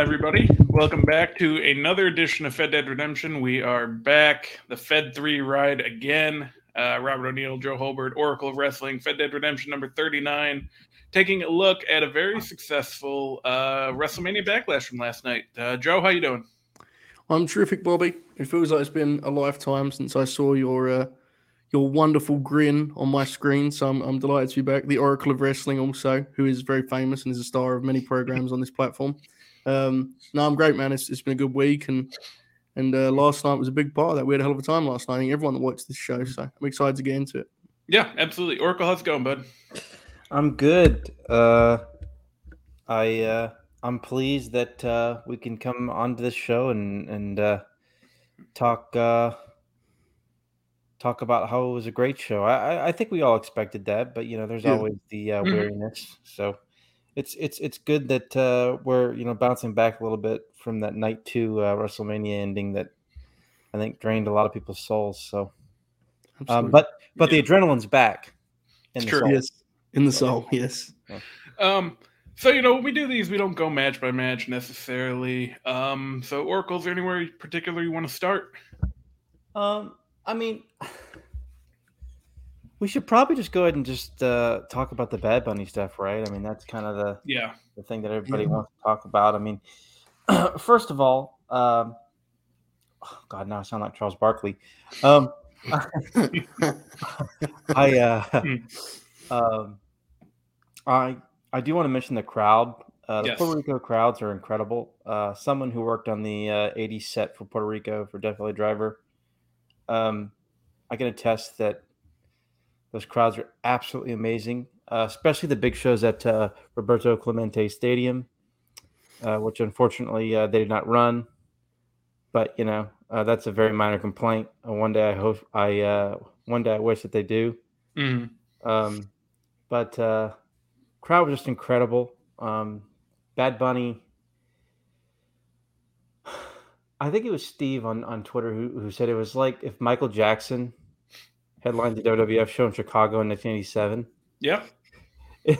Everybody? Welcome back to another edition of Fed Dead Redemption. We are back, the Fed 3 ride again. Uh, Robert O'Neill, Joe Holbert, Oracle of Wrestling, Fed Dead Redemption number 39, taking a look at a very successful uh, WrestleMania backlash from last night. Uh, Joe, how you doing? I'm terrific, Bobby. It feels like it's been a lifetime since I saw your uh, your wonderful grin on my screen. So I'm, I'm delighted to be back. The Oracle of Wrestling, also, who is very famous and is a star of many programs on this platform. Um, no, I'm great, man. It's, it's been a good week, and and uh, last night was a big part of that. We had a hell of a time last night. I think everyone that watched this show, so I'm excited to get into it. Yeah, absolutely. Oracle, how's it going, bud? I'm good. Uh, I uh, I'm pleased that uh, we can come onto this show and and uh, talk uh, talk about how it was a great show. I I think we all expected that, but you know, there's Yeah. always the uh, Mhm. weariness. So it's it's it's good that uh, we're you know bouncing back a little bit from that night two uh, WrestleMania ending that I think drained a lot of people's souls. So, um, but but Yeah. the adrenaline's back. in It's the true. soul. yes, in the soul, yes. Um, so you know, when we do these, we don't go match by match necessarily. Um, so Oracle, is there anywhere particular you want to start? Um, I mean, we should probably just go ahead and just uh, talk about the Bad Bunny stuff, right? I mean, that's kind of the, Yeah. the thing that everybody Yeah. wants to talk about. I mean, first of all, um, oh God, now I sound like Charles Barkley. Um, I, uh, um, I, I do want to mention the crowd. Uh, the Yes. Puerto Rico crowds are incredible. Uh, someone who worked on the uh, 80s set for Puerto Rico for Definitely Driver, um, I can attest that those crowds are absolutely amazing, uh, especially the big shows at uh, Roberto Clemente Stadium, uh, which unfortunately uh, they did not run. But you know uh, that's a very minor complaint. Uh, one day I hope I uh, one day I wish that they do. Mhm. Um, but uh, crowd was just incredible. Um, Bad Bunny. I think it was Steve on, on Twitter who, who said it was like if Michael Jackson headlined the WWF show in Chicago in 1987. Yeah.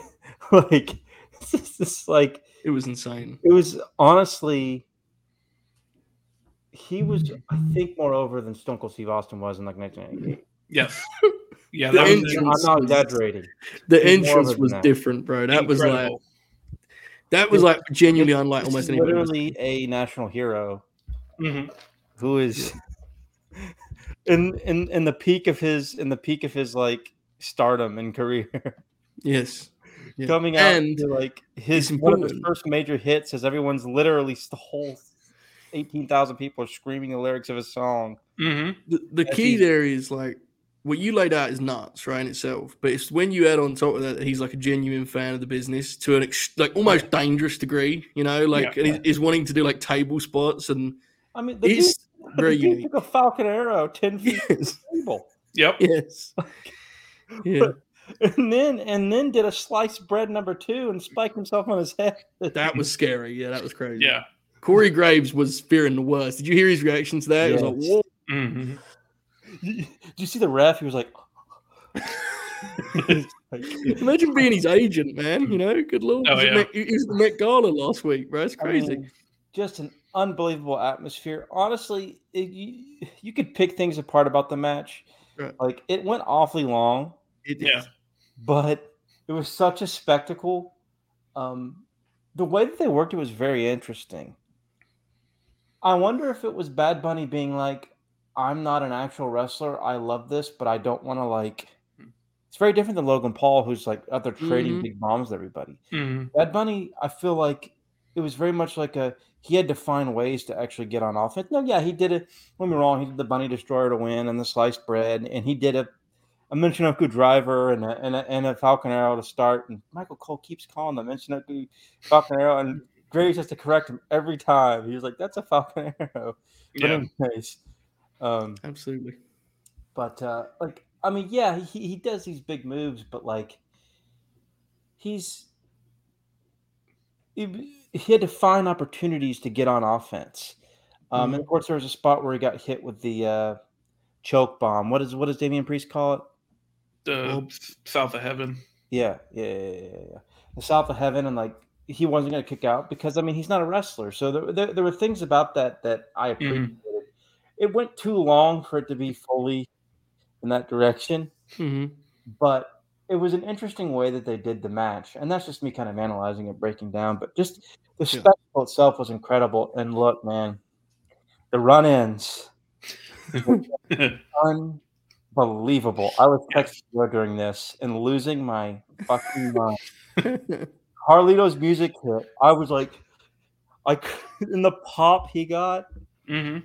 like, it's just, it's like It was insane. it was honestly. He was, I think, more over than Stone Cold Steve Austin was in like 1998. Yes. Yeah. The That was I'm Entrance not was- exaggerating. The He's entrance was that. different, bro. That was like that was like genuinely unlike almost is anybody. literally a national hero Mhm. who is in in in the peak of his in the peak of his like stardom and career Yes. Yeah. coming out and to like his one of his first major hits as everyone's literally the whole 18,000 people are screaming the lyrics of his song. Mhm. the, the key there is like what you laid out is nuts, right in itself. But it's when you add on top of that, that he's like a genuine fan of the business to an ex- like almost dangerous degree, you know, like Yeah. and he's, he's wanting to do like table spots and I mean, the he's dude, very the dude unique. took a Falcon Arrow 10 feet from Yes. the table. Yep. Yes. Yeah. And then and then did a sliced bread number 2 and spiked himself on his head. That was scary. Yeah, that was crazy. Yeah. Corey Graves was fearing the worst. Did you hear his reaction to that? It was like, Yes. whoa. Mhm. Did you see the ref? He was like, Imagine being his agent, man. You know, good lord. Oh, He was yeah. Met- he was at the Met Gala last week, bro. It's I crazy. mean, just an unbelievable atmosphere. Honestly, it, you, you could pick things apart about the match. Right. Like it went awfully long, It Yeah. is. but it was such a spectacle. Um, the way that they worked it was very interesting. I wonder if it was Bad Bunny being like, "I'm not an actual wrestler. I love this, but I don't want to like." It's very different than Logan Paul, who's like out there trading Mhm. big bombs with everybody. Mhm. Bad Bunny, I feel like it was very much like a he had to find ways to actually get on offense. No, yeah, he did it. Don't get me wrong, he did the Bunny Destroyer to win and the sliced bread, and he did a a Michinoku driver and a, and a, and a Falcon Arrow to start. And Michael Cole keeps calling the Michinoku Falcon Arrow, and Graves has to correct him every time. He was like, "That's a Falcon Arrow." Yeah. anyways, um, Absolutely. but uh, like, I mean, yeah, he he does these big moves, but like, he's he, he had to find opportunities to get on offense. Um, And of course, there was a spot where he got hit with the uh, choke bomb. What is what does Damian Priest call it? The Well- south of heaven. Yeah, yeah, yeah, yeah, yeah, yeah. The South of Heaven, and like he wasn't going to kick out because I mean he's not a wrestler. So there, there, there were things about that that I appreciated. It went too long for it to be fully in that direction, hmm but it was an interesting way that they did the match, and that's just me kind of analyzing it, breaking down. But just the Yeah. spectacle itself was incredible. And look, man, the run-ins unbelievable. I was texting you during this and losing my fucking mind. Carlito's music hit. I was like, I c- in the pop he got, hmm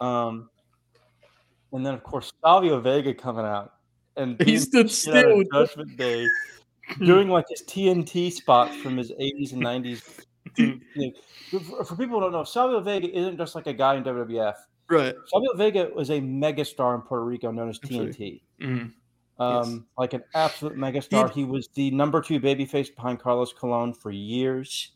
um, and then of course Savio Vega coming out and He stood the shit out of still. Judgment Day, doing like his TNT spots from his 80s and 90s. You know, for, for people who don't know, Savio Vega isn't just like a guy in WWF. right. Savio Vega was a megastar in Puerto Rico known as. TNT. hmm Um, like an absolute megastar. He was the number two babyface behind Carlos Colon for years.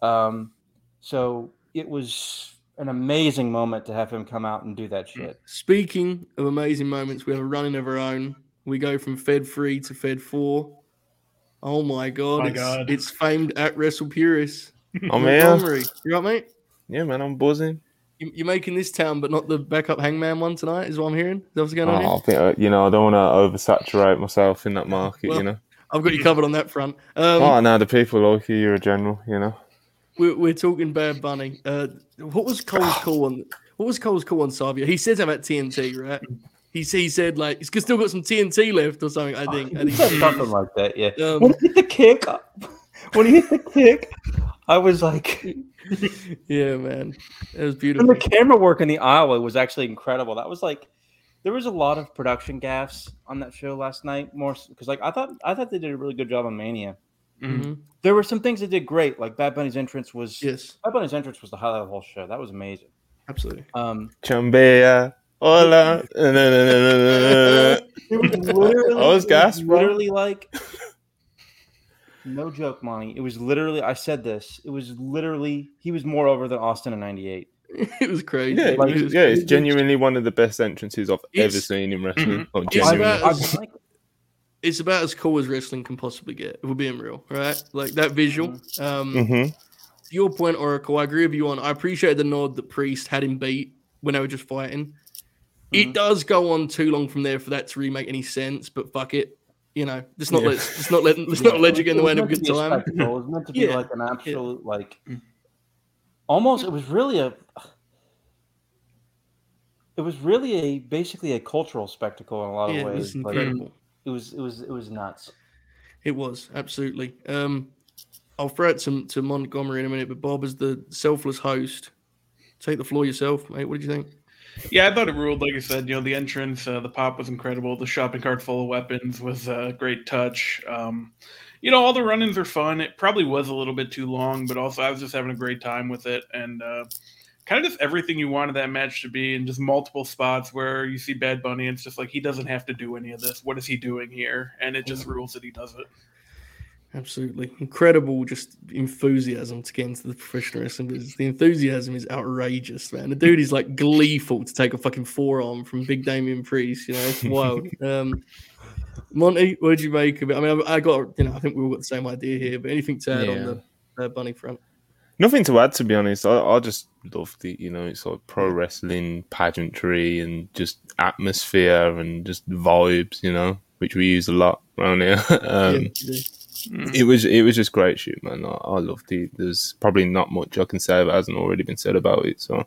Um, so it was an amazing moment to have him come out and do that shit. Speaking of amazing moments, we have a running of our own. We go from Fed 3 to Fed 4. Oh my god. My it's, God. it's famed at Wrestle Purist. Oh man, Montgomery. You right, mate? yeah, man, I'm buzzing. You, you're making this town, but not the backup hangman one tonight, is what I'm hearing. Is that what's going on Oh. I think uh, you know I don't want to oversaturate myself in that market. Well, you know. I've got you covered on that front. Um, oh no, the people like you. You're a general. You know. We're, we're talking Bad Bunny. Uh, what was Cole's call on? What was Cole's call on Savio? He said about TNT, right? He, he said like he's still got some TNT left or something. I think. I think. something like that, yeah. Um, when he hit the kick, when he hit the kick, I was like, yeah, man, it was beautiful. and the camera work in the aisle was actually incredible. That was like, there was a lot of production gaffes on that show last night. More because like I thought, I thought they did a really good job on Mania. Mhm. There were some things that did great, like Bad Bunny's entrance was. Yes, Bad Bunny's entrance was the highlight of the whole show. That was amazing. absolutely. Um, Chambea. Hola. It was literally, I was it literally like, no joke, Monty. It was literally. I said this. It was literally. He was more over than Austin in '98. it was crazy. Yeah, Like, It was- yeah, it's it was- genuinely one of the best entrances I've ever seen in wrestling. Oh, It's genuinely. about- I, I like It's about as cool as wrestling can possibly get. If we're being real, right? Like that visual. Um, hmm to your point, Oracle, I agree with you on. I appreciate the nod that Priest had him beat when they were just fighting. It Mhm. does go on too long from there for that to really make any sense, but fuck it. You know, let's not Yeah. let let's not let let's not let you get in the way of a good time. It was meant to be Yeah. like an absolute, like Mm. almost. It was really a. It was really a basically a cultural spectacle in a lot of Yeah, it ways. was Like, incredible. It was it was it was nuts. It was absolutely. Um, I'll throw it to, to Montgomery in a minute, but Bob, is the selfless host, take the floor yourself, mate. What did you think? Yeah, I thought it ruled. Like I said, you know, the entrance, uh, the pop was incredible. The shopping cart full of weapons was a great touch. Um, you know, all the run-ins are fun. It probably was a little bit too long, but also I was just having a great time with it, and uh, kind of just everything you wanted that match to be, and just multiple spots where you see Bad Bunny. And it's just like he doesn't have to do any of this. What is he doing here? And it just rules that he does it. Absolutely incredible, just enthusiasm to get into the professional wrestling business. The enthusiasm is outrageous, man. The dude is like gleeful to take a fucking forearm from Big Damian Priest. You know, it's wild. um, Monty, what did you make of it? I mean, I, I got you know, I think we all got the same idea here, but anything to add on the uh, bunny front? Nothing to add, to be honest. I, I just love the, you know, it's like pro wrestling pageantry and just atmosphere and just vibes, you know, which we use a lot around here. um, yeah, you do. Mm. It was it was just great shoot, man. I, I loved it. There's probably not much I can say that hasn't already been said about it. So,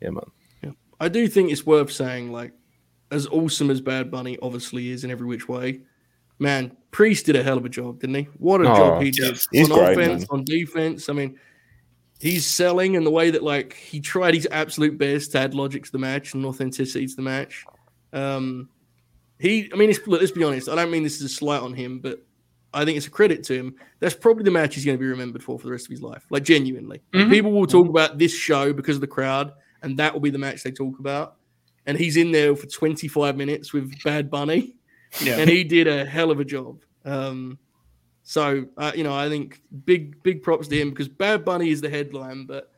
yeah, man. Yeah. I do think it's worth saying, like, as awesome as Bad Bunny obviously is in every which way, man, Priest did a hell of a job, didn't he? What a Oh, job he did he's on great, offense, man. on defense. I mean, he's selling in the way that, like, he tried his absolute best to add logic to the match and authenticity to the match. Um, he, I mean, it's, look, let's be honest. I don't mean this is a slight on him, but I think it's a credit to him. That's probably the match he's going to be remembered for for the rest of his life. Like genuinely, Like, Mhm. people will talk about this show because of the crowd, and that will be the match they talk about. And he's in there for 25 minutes with Bad Bunny, Yeah. and he did a hell of a job. Um, so uh, you know, I think big big props to him because Bad Bunny is the headline, but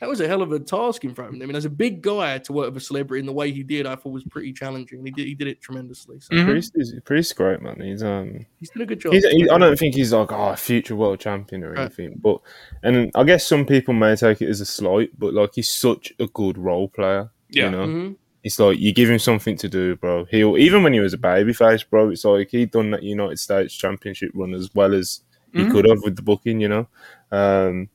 that was a hell of a task in front of him. I mean, as a big guy to work with a celebrity in the way he did, I thought was pretty challenging. He did he did it tremendously. So Mhm. Priest is Priest great man. He's um he's done a good job. He, I don't think he's like oh, a future world champion or Right. anything, but and I guess some people may take it as a slight, but like he's such a good role player. Yeah. You know, Mhm. It's like you give him something to do, bro. He'll even when he was a babyface, bro. It's like he done that United States Championship run as well as he Mhm. could have with the booking. You know, um,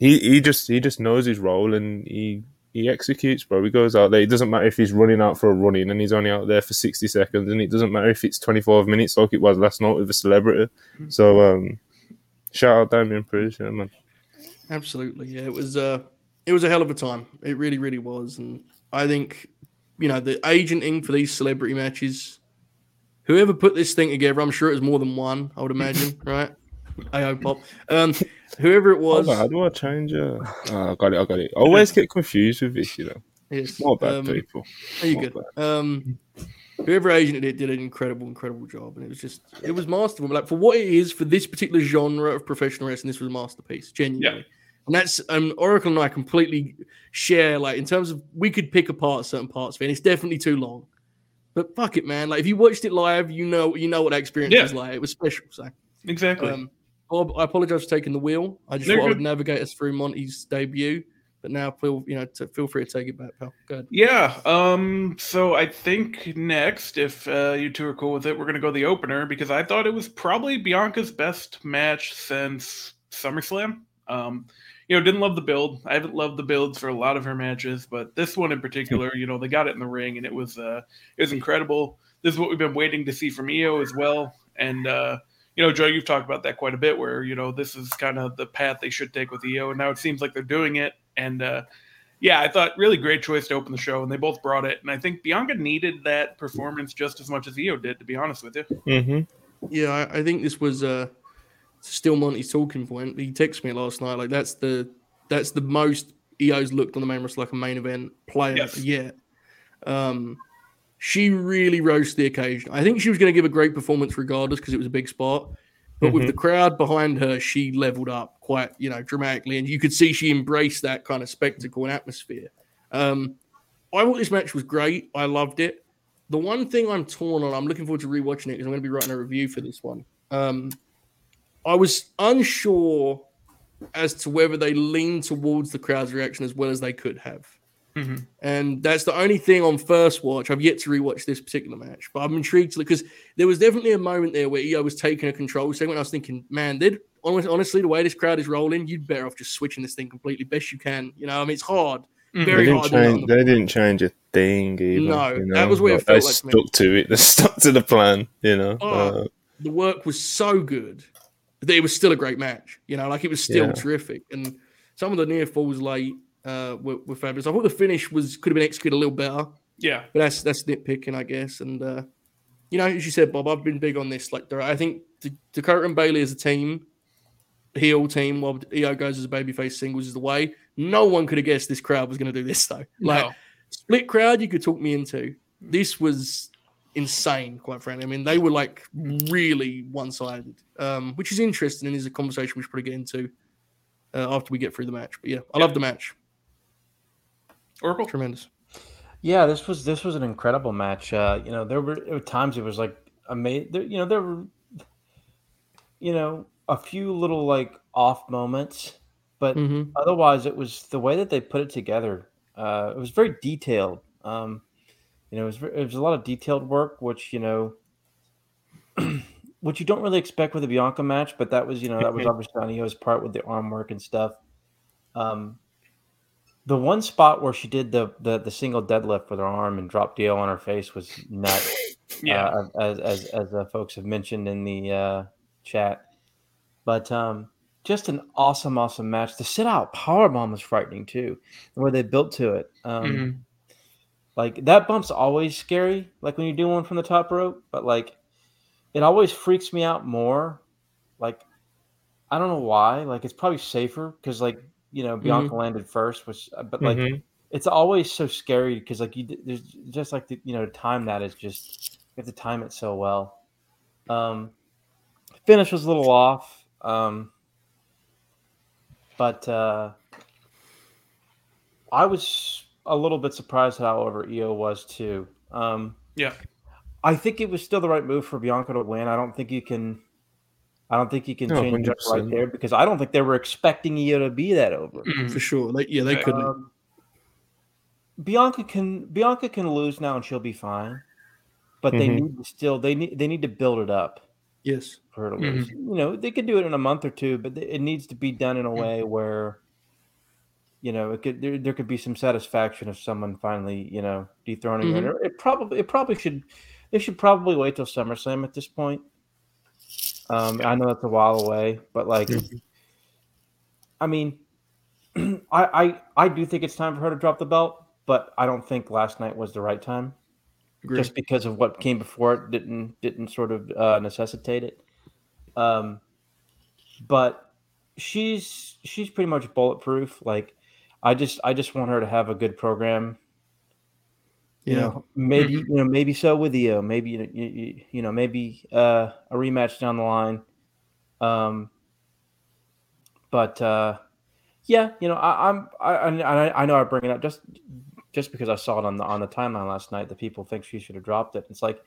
he he just he just knows his role and he. He executes, bro. He goes out there. It doesn't matter if he's running out for a running and he's only out there for 60 seconds, and it doesn't matter if it's 25 minutes like it was last night with a celebrity. So, um, shout out Damian Priest, yeah, man. Absolutely, yeah. It was uh it was a hell of a time. It really, really was. And I think, you know, the agenting for these celebrity matches, whoever put this thing together, I'm sure it was more than one, I would imagine, right? I hope pop. Um whoever it was. Hold on, how do I change? Uh, oh, I got it. I got it. I always get confused with this, you know. yes, Not bad um, people. Are you Not go. Um, whoever agented it did an incredible, incredible job, and it was just it was masterful. Like for what it is for this particular genre of professional wrestling, this was a masterpiece, genuinely. And that's um, Oracle and I completely share. Like in terms of we could pick apart certain parts of it, and it's definitely too long. But fuck it, man! Like if you watched it live, you know you know what that experience Yeah. was like. It was special. So, Exactly. um, Bob, I apologize for taking the wheel. I just thought I would navigate us through Monty's debut. But now, feel you know, to, feel free to take it back, pal. Go ahead. Yeah. Um. So I think next, if uh, you two are cool with it, we're gonna go the opener because I thought it was probably Bianca's best match since SummerSlam. Um. You know, didn't love the build. I haven't loved the builds for a lot of her matches, but this one in particular, you know, they got it in the ring and it was uh it was incredible. This is what we've been waiting to see from Io as well. And uh, you know, Joe, you've talked about that quite a bit where, you know, this is kind of the path they should take with Io, and now it seems like they're doing it. And uh yeah, I thought really great choice to open the show, and they both brought it. And I think Bianca needed that performance just as much as Io did, to be honest with you. Mm-hmm. Yeah, I, I think this was uh, still Monty's talking point. He texted me last night. Like that's the that's the most Io's looked on the main roster like a main event player Yes. yet. Um, she really rose to the occasion. I think she was going to give a great performance regardless because it was a big spot. But with Mhm. the crowd behind her, she leveled up quite, you know, dramatically, and you could see she embraced that kind of spectacle and atmosphere. Um, I thought this match was great. I loved it. The one thing I'm torn on, I'm looking forward to rewatching it because I'm going to be writing a review for this one. Um, I was unsure as to whether they leaned towards the crowd's reaction as well as they could have. Mhm. And that's the only thing on first watch. I've yet to rewatch this particular match, but I'm intrigued because there was definitely a moment there where Io was taking a control segment. I was thinking, man, they'd honestly, the way this crowd is rolling, you'd better off just switching this thing completely best you can. You know, I mean, it's hard. Mhm. Very They didn't hard to do that on change. the- They didn't change a thing. Either, No, you that was where it Like, felt they like to me. stuck to it. They stuck to the plan. You know. Oh, Uh, the work was so good that it was still a great match. You know, like it was still Yeah. terrific. And some of the near falls late uh, were, were fabulous. I thought the finish was could have been executed a little better, Yeah. but that's that's nitpicking, I guess. And uh, you know, as you said, Bob, I've been big on this. Like, I think D- Dakota and Bayley as a team, heel team, while Io goes as a babyface singles is the way. No one could have guessed this crowd was going to do this though. Like No. split crowd, you could talk me into. This was insane, quite frankly. I mean, they were like really one sided, um, which is interesting and is a conversation we should probably get into uh, after we get through the match. But yeah, I love the match. Oracle. Tremendous. Yeah, this was this was an incredible match. Uh, you know, there were at times it was like amazing. You know, there were you know a few little like off moments, but hmm otherwise it was the way that they put it together. Uh, it was very detailed. Um, you know, it was it was a lot of detailed work, which you know, which you don't really expect with a Bianca match. But that was you know that was obviously on Io's part with the arm work and stuff. Um, the one spot where she did the the, the single deadlift with her arm and dropped Dio on her face was nuts. Yeah. uh, as as as uh, folks have mentioned in the uh, chat. But um, just an awesome, awesome match. The sit out power bomb was frightening too, the way they built to it. Um, Mhm. Like that bump's always scary, like when you do one from the top rope. But like, it always freaks me out more. Like, I don't know why. Like, it's probably safer because like you know Bianca landed first, which uh, but like Mhm. it's always so scary because like you there's just like the, you know to time that is just you have to time it so well um finish was a little off um but uh I was a little bit surprised, however, Io was too. Um, Yeah. I think it was still the right move for Bianca to win. I don't think you can. I don't think you can No, change it right there because I don't think they were expecting Io to be that over. Mhm. for sure. They, yeah, they Yeah. couldn't. Um, Bianca can Bianca can lose now and she'll be fine, but they Mhm. need to still they need they need to build it up yes. for her to lose. You know they could do it in a month or two, but it needs to be done in a way where, you know, it could there, there could be some satisfaction if someone finally you know dethroning Mhm. her. It probably it probably should they should probably wait till SummerSlam at this point. Um, I know that's a while away, but like, Mhm. I mean, I, I I do think it's time for her to drop the belt, but I don't think last night was the right time Agree. just because of what came before it didn't didn't sort of uh, necessitate it. Um, but she's she's pretty much bulletproof. Like I just I just want her to have a good program. You yeah. know, maybe you know maybe so with Io, maybe you, you, you know maybe uh, a rematch down the line. Um, but uh, yeah, you know I, I'm I, I I know I bring it up just just because I saw it on the on the timeline last night that people think she should have dropped it. It's like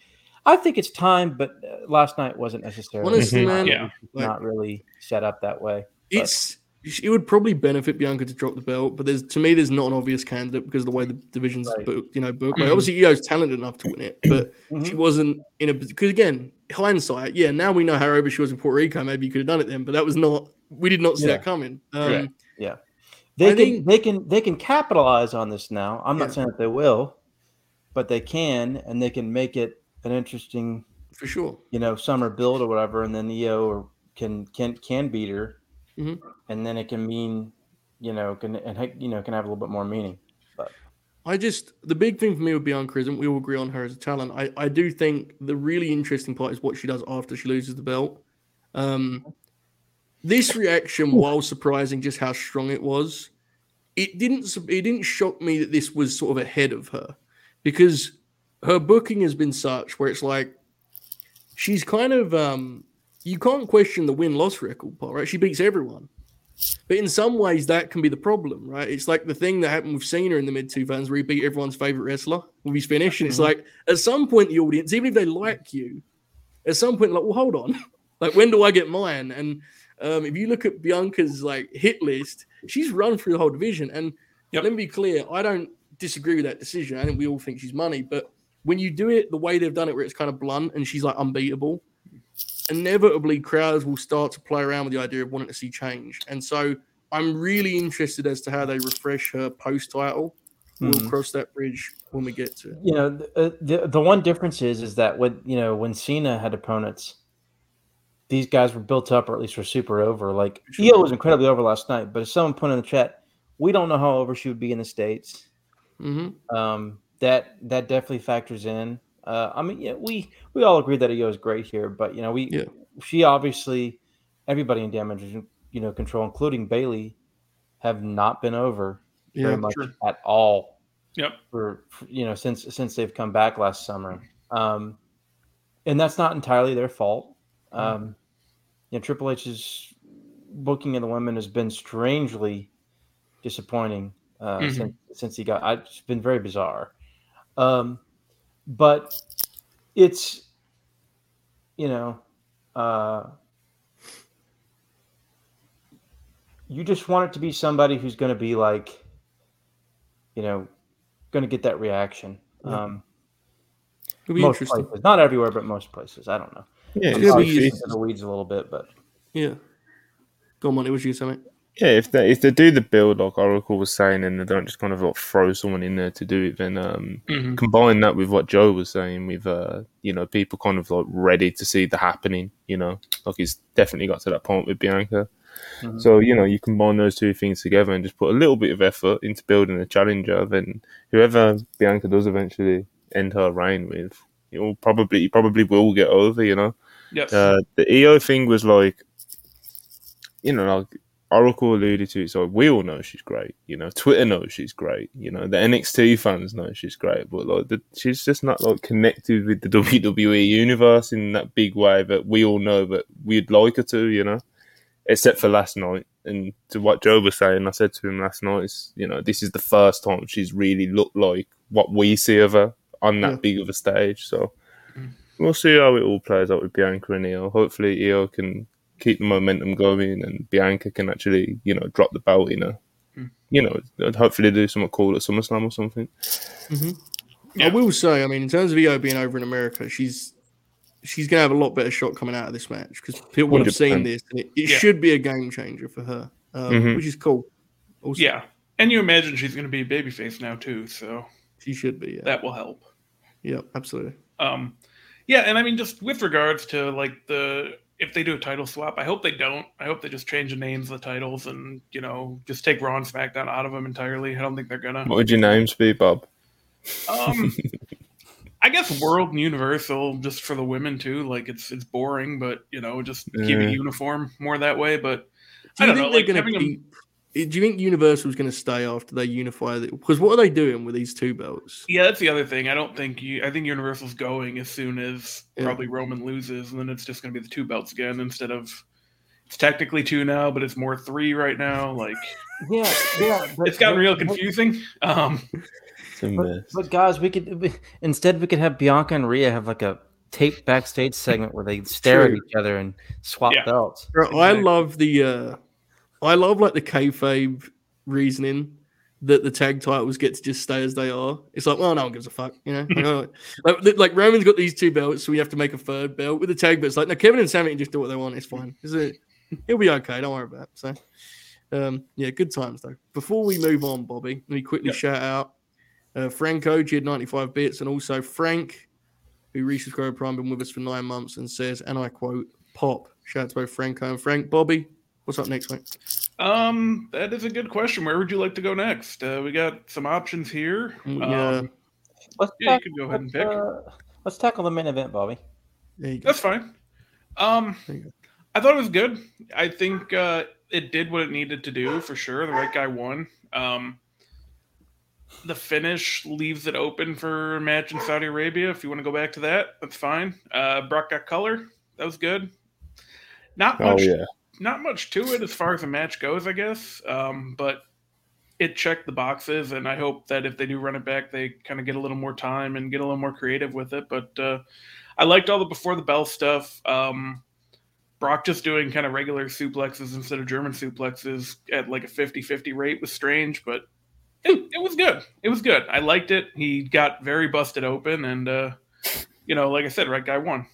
I think it's time, but uh, last night wasn't necessarily Honestly, man, Yeah. not really set up that way. it's it would probably benefit Bianca to drop the belt, but there's to me there's not an obvious candidate because of the way the division's Right. booked. You know, booked. Like, Mhm. obviously Io's talented enough to win it, but she Mhm. wasn't in a because again hindsight. Yeah, now we know how over she was in Puerto Rico. Maybe you could have done it then, but that was not. We did not see Yeah. that coming. Um, Right. They I can think- they can they can capitalize on this now. I'm Yeah. not saying that they will, but they can, and they can make it an interesting, For sure. you know, summer build or whatever, and then Io or can can can beat her, Mhm. and then it can mean, you know, can and you know can have a little bit more meaning. But I just the big thing for me with Bianca is, and we all agree on her as a talent. I, I do think the really interesting part is what she does after she loses the belt. Um, this reaction, while surprising just how strong it was, it didn't it didn't shock me that this was sort of ahead of her because her booking has been such where it's like she's kind of um, you can't question the win loss record part, right? She beats everyone. But in some ways, that can be the problem, right? It's like the thing that happened with Cena in the mid 2000s where he beat everyone's favorite wrestler with his finish. And it's Mhm. like, at some point, the audience, even if they like you, at some point, like, well, hold on. like, when do I get mine? And um, if you look at Bianca's like hit list, she's run through the whole division. And Yep. let me be clear, I don't disagree with that decision. I think we all think she's money. But when you do it the way they've done it, where it's kind of blunt and she's like unbeatable, inevitably crowds will start to play around with the idea of wanting to see change. And so I'm really interested as to how they refresh her post title. We'll Mhm. cross that bridge when we get to it. You know, the, uh, the the one difference is is that when you know when Cena had opponents, these guys were built up or at least were super over. Like Sure. Io was incredibly over last night, but as someone put in the chat, we don't know how over she would be in the states. hmm Um, that that definitely factors in. Uh, I mean, yeah, we we all agree that Io is great here, but you know, we Yeah. she obviously everybody in damage you know control, including Bayley, have not been over Yeah, very much sure. at all Yep. for, for you know since since they've come back last summer. Um, and that's not entirely their fault. Um, you know, Triple H's booking of the women has been strangely disappointing uh, Mhm. since since he got. I, it's been very bizarre. Um, but it's you know. Uh, you just want it to be somebody who's going to be like, you know, going to get that reaction. Yeah. Um, It'll be most interesting. places, not everywhere, but most places. I don't know. Yeah, It's it's- gonna be- if- the weeds a little bit, but Yeah. Go on, Monty. Was you something? Yeah, if they if they do the build like Oracle was saying, and they don't just kind of like throw someone in there to do it, then um, Mhm. combine that with what Joe was saying, with uh, you know, people kind of like ready to see the happening. You know, like he's definitely got to that point with Bianca. Mhm. So you know, you combine those two things together and just put a little bit of effort into building a challenger. Then whoever Bianca does eventually end her reign with, it will probably you probably will get over. You know. Yes. Uh, the Io thing was like, you know, like Oracle alluded to. It, so we all know she's great. You know, Twitter knows she's great. You know, the NXT fans know she's great. But like, the, she's just not like connected with the WWE universe in that big way that we all know that we'd like her to. You know, except for last night. And to what Joe was saying, I said to him last night, you know, this is the first time she's really looked like what we see of her on that Yeah. big of a stage. So Mm. we'll see how it all plays out with Bianca and Io. Hopefully, Io can keep the momentum going and Bianca can actually, you know, drop the belt in her. Mm. You know, hopefully do something cool at SummerSlam or something. Yeah. I will say, I mean, in terms of Io being over in America, she's she's gonna have a lot better shot coming out of this match because people would have seen this, and it, it Yeah. should be a game changer for her, um, Mhm. which is cool. Also, Yeah. And you imagine she's going to be a babyface now, too. So she should be. Yeah, that will help. yeah, absolutely. Um, yeah, and I mean, just with regards to like the if they do a title swap, I hope they don't. I hope they just change the names of the titles and you know just take Raw and SmackDown out of them entirely. I don't think they're gonna. What would your names be, Bob? Um, I guess World and Universal just for the women too. Like it's it's boring, but you know just keep it uniform more that way. But Do I don't think know, they're like, going having to 'em- keep? Do you think Universal's going to stay after they unify? Because what are they doing with these two belts? yeah, that's the other thing. I don't think you. I think Universal's going as soon as Yeah. probably Roman loses, and then it's just going to be the two belts again instead of. It's technically two now, but it's more three right now. Like Yeah, yeah. but- it's gotten but- real confusing. Um, But, but guys, we could we, instead we could have Bianca and Rhea have like a taped backstage segment where they stare at each other and swap Yeah. belts. Bro, I love the, uh I love like the kayfabe reasoning that the tag titles get to just stay as they are. It's like, well, no one gives a fuck, you know. Like, oh, like, Roman's got these two belts, so we have to make a third belt with the tag. But it's like, no, Kevin and Sammy can just do what they want. It's fine. Is it? It'll be okay. Don't worry about it. So, um, yeah, good times though. Before we move on, Bobby, let me quickly Yep. shout out uh, Franco, G had 95 bits, and also Frank, who resubscribed Prime, been with us for nine months, and says, and I quote, "Pop." Shout out to both Franco and Frank. Bobby, what's up next, mate? um, that is a good question. Where would you like to go next? Uh, we got some options here. Mm, Um, yeah. Let's Yeah, you can go ahead and let's, pick. uh, let's tackle the main event, Bobby. There you go. That's fine. Um, There you go. I thought it was good. I think uh, it did what it needed to do for sure. The right guy won. Um, the finish leaves it open for a match in Saudi Arabia. If you want to go back to that, that's fine. Uh, Brock got color. That was good. Not much. Oh much. yeah, Not much to it as far as the match goes, I guess. Um, but it checked the boxes, and I hope that if they do run it back, they kind of get a little more time and get a little more creative with it. But uh, I liked all the before the bell stuff. Um, Brock just doing kind of regular suplexes instead of German suplexes at like a 50 50 rate was strange, but it, it was good. It was good. I liked it. He got very busted open, and, uh, you know, like I said, right guy won.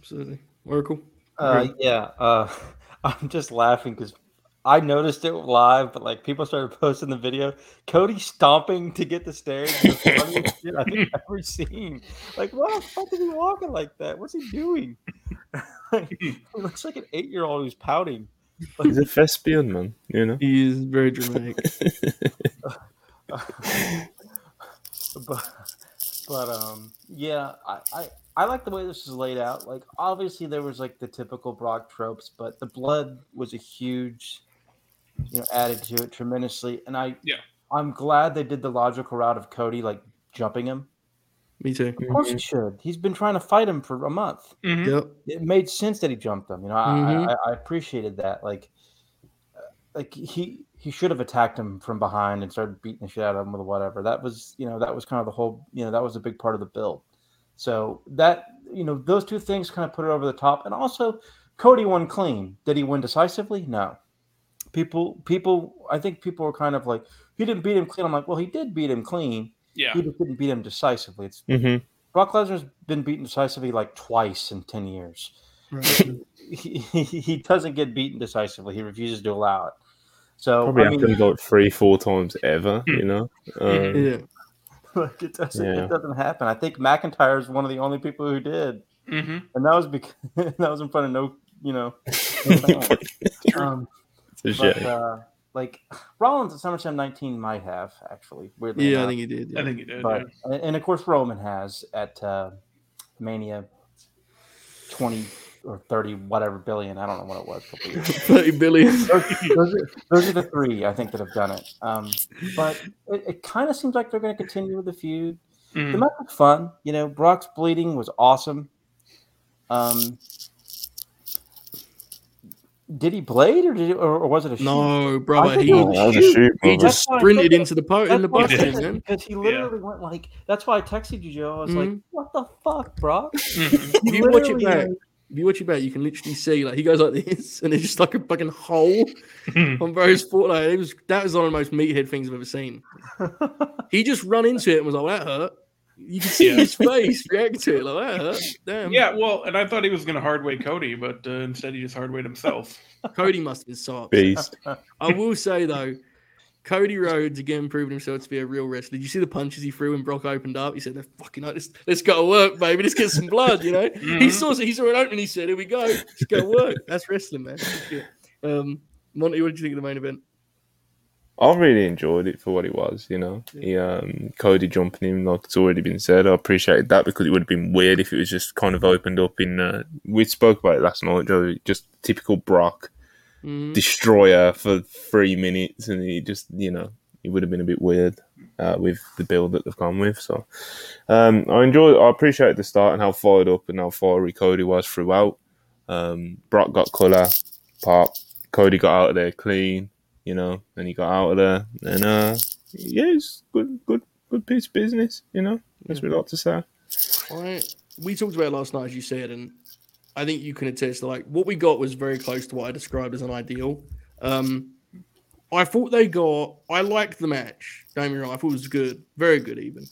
Absolutely. Oracle. Uh, yeah, uh, I'm just laughing because I noticed it live, but like people started posting the video. Cody stomping to get the stairs. The funniest shit I think I've ever seen. Like, what the fuck is he walking like that? What's he doing? Like, he looks like an eight year old who's pouting. he's a thespian, man. You know. He is very dramatic. but but um yeah I, I i like the way this is laid out like obviously there was like the typical brock tropes but the blood was a huge you know added to it tremendously and i Yeah. i'm glad they did the logical route of cody like jumping him Me too. of course he should he's been trying to fight him for a month Mhm. Yep. it made sense that he jumped him. You know, Mhm. I, I, I appreciated that. Like, uh, like he he should have attacked him from behind and started beating the shit out of him with whatever. That was you know that was kind of the whole you know that was a big part of the build. So that you know those two things kind of put it over the top. And also, Cody won clean. Did he win decisively? No. People people I think people were kind of like he didn't beat him clean. I'm like, well, he did beat him clean. Yeah. He just didn't beat him decisively. It's hmm Brock Lesnar's been beaten decisively like twice in ten years Right. he, he, he doesn't get beaten decisively. He refuses to allow it. So Probably I mean, happened like three, four times ever. Hmm. You know. Um, yeah. like, it doesn't Yeah. it doesn't happen. I think McIntyre is one of the only people who did, hmm and that was because that was in front of no, you know, um, but uh, like Rollins at SummerSlam 19 might have actually. Weirdly Yeah, I think he did. Yeah. I think he did. but yeah. and, and of course Roman has at uh, Mania 20 or 30 whatever billion. I don't know what it was. a couple years ago. 30 billion. those, those are, those are the three I think that have done it. Um, but it, it kind of seems like they're going to continue with the feud. The Mhm. match was fun. You know, Brock's bleeding was awesome. Um, Did he blade or did it, or, or was it a shoot? No, brother, think he, it was that was a shoot. shoot, he just That's why I sprinted said into the po- in the why I busted, said man. because he literally went like. That's why I texted you, Joe. I was like, Mhm. "What the fuck, bro?" Mhm. You watch it back, like- if you watch it back, you can literally see like he goes like this, and it's just like a fucking hole on Bro's foot. Like it was that was one of the most meathead things I've ever seen. He just run into it and was like, "That hurt." You can see Yeah. his face react to it like that hurt. Damn. yeah, well, and I thought he was going to hardway Cody, but uh, instead he just hardwayed himself. Cody must have been so upset. Beast. I will say though, Cody Rhodes again proving himself to be a real wrestler. Did you see the punches he threw when Brock opened up? He said, "Let's fucking let's, let's go to work, baby. Let's get some blood." You know, he Mhm. saw he saw an opening. He said, "Here we go. Let's go to work." That's wrestling, man. Um, Monty, what did you think of the main event? I really enjoyed it for what it was, you know. He, um, Cody jumping him, like it's already been said. I appreciated that because it would have been weird if it was just kind of opened up in. Uh, we spoke about it last night, Joe. Just typical Brock Mhm. destroyer for three minutes, and he just, you know, it would have been a bit weird uh, with the build that they've gone with. So um, I enjoyed. I appreciated the start and how fired up and how fiery Cody was throughout. Um, Brock got colour, pop. Cody got out of there clean, you know, and he got out of there, and uh, yeah, it's good, good, good piece of business, you know, as we like to say. I, we talked about it last night, as you said, and I think you can attest that like what we got was very close to what I described as an ideal. Um, I thought they got. I liked the match. Don't get me wrong. I thought it was good, very good, even.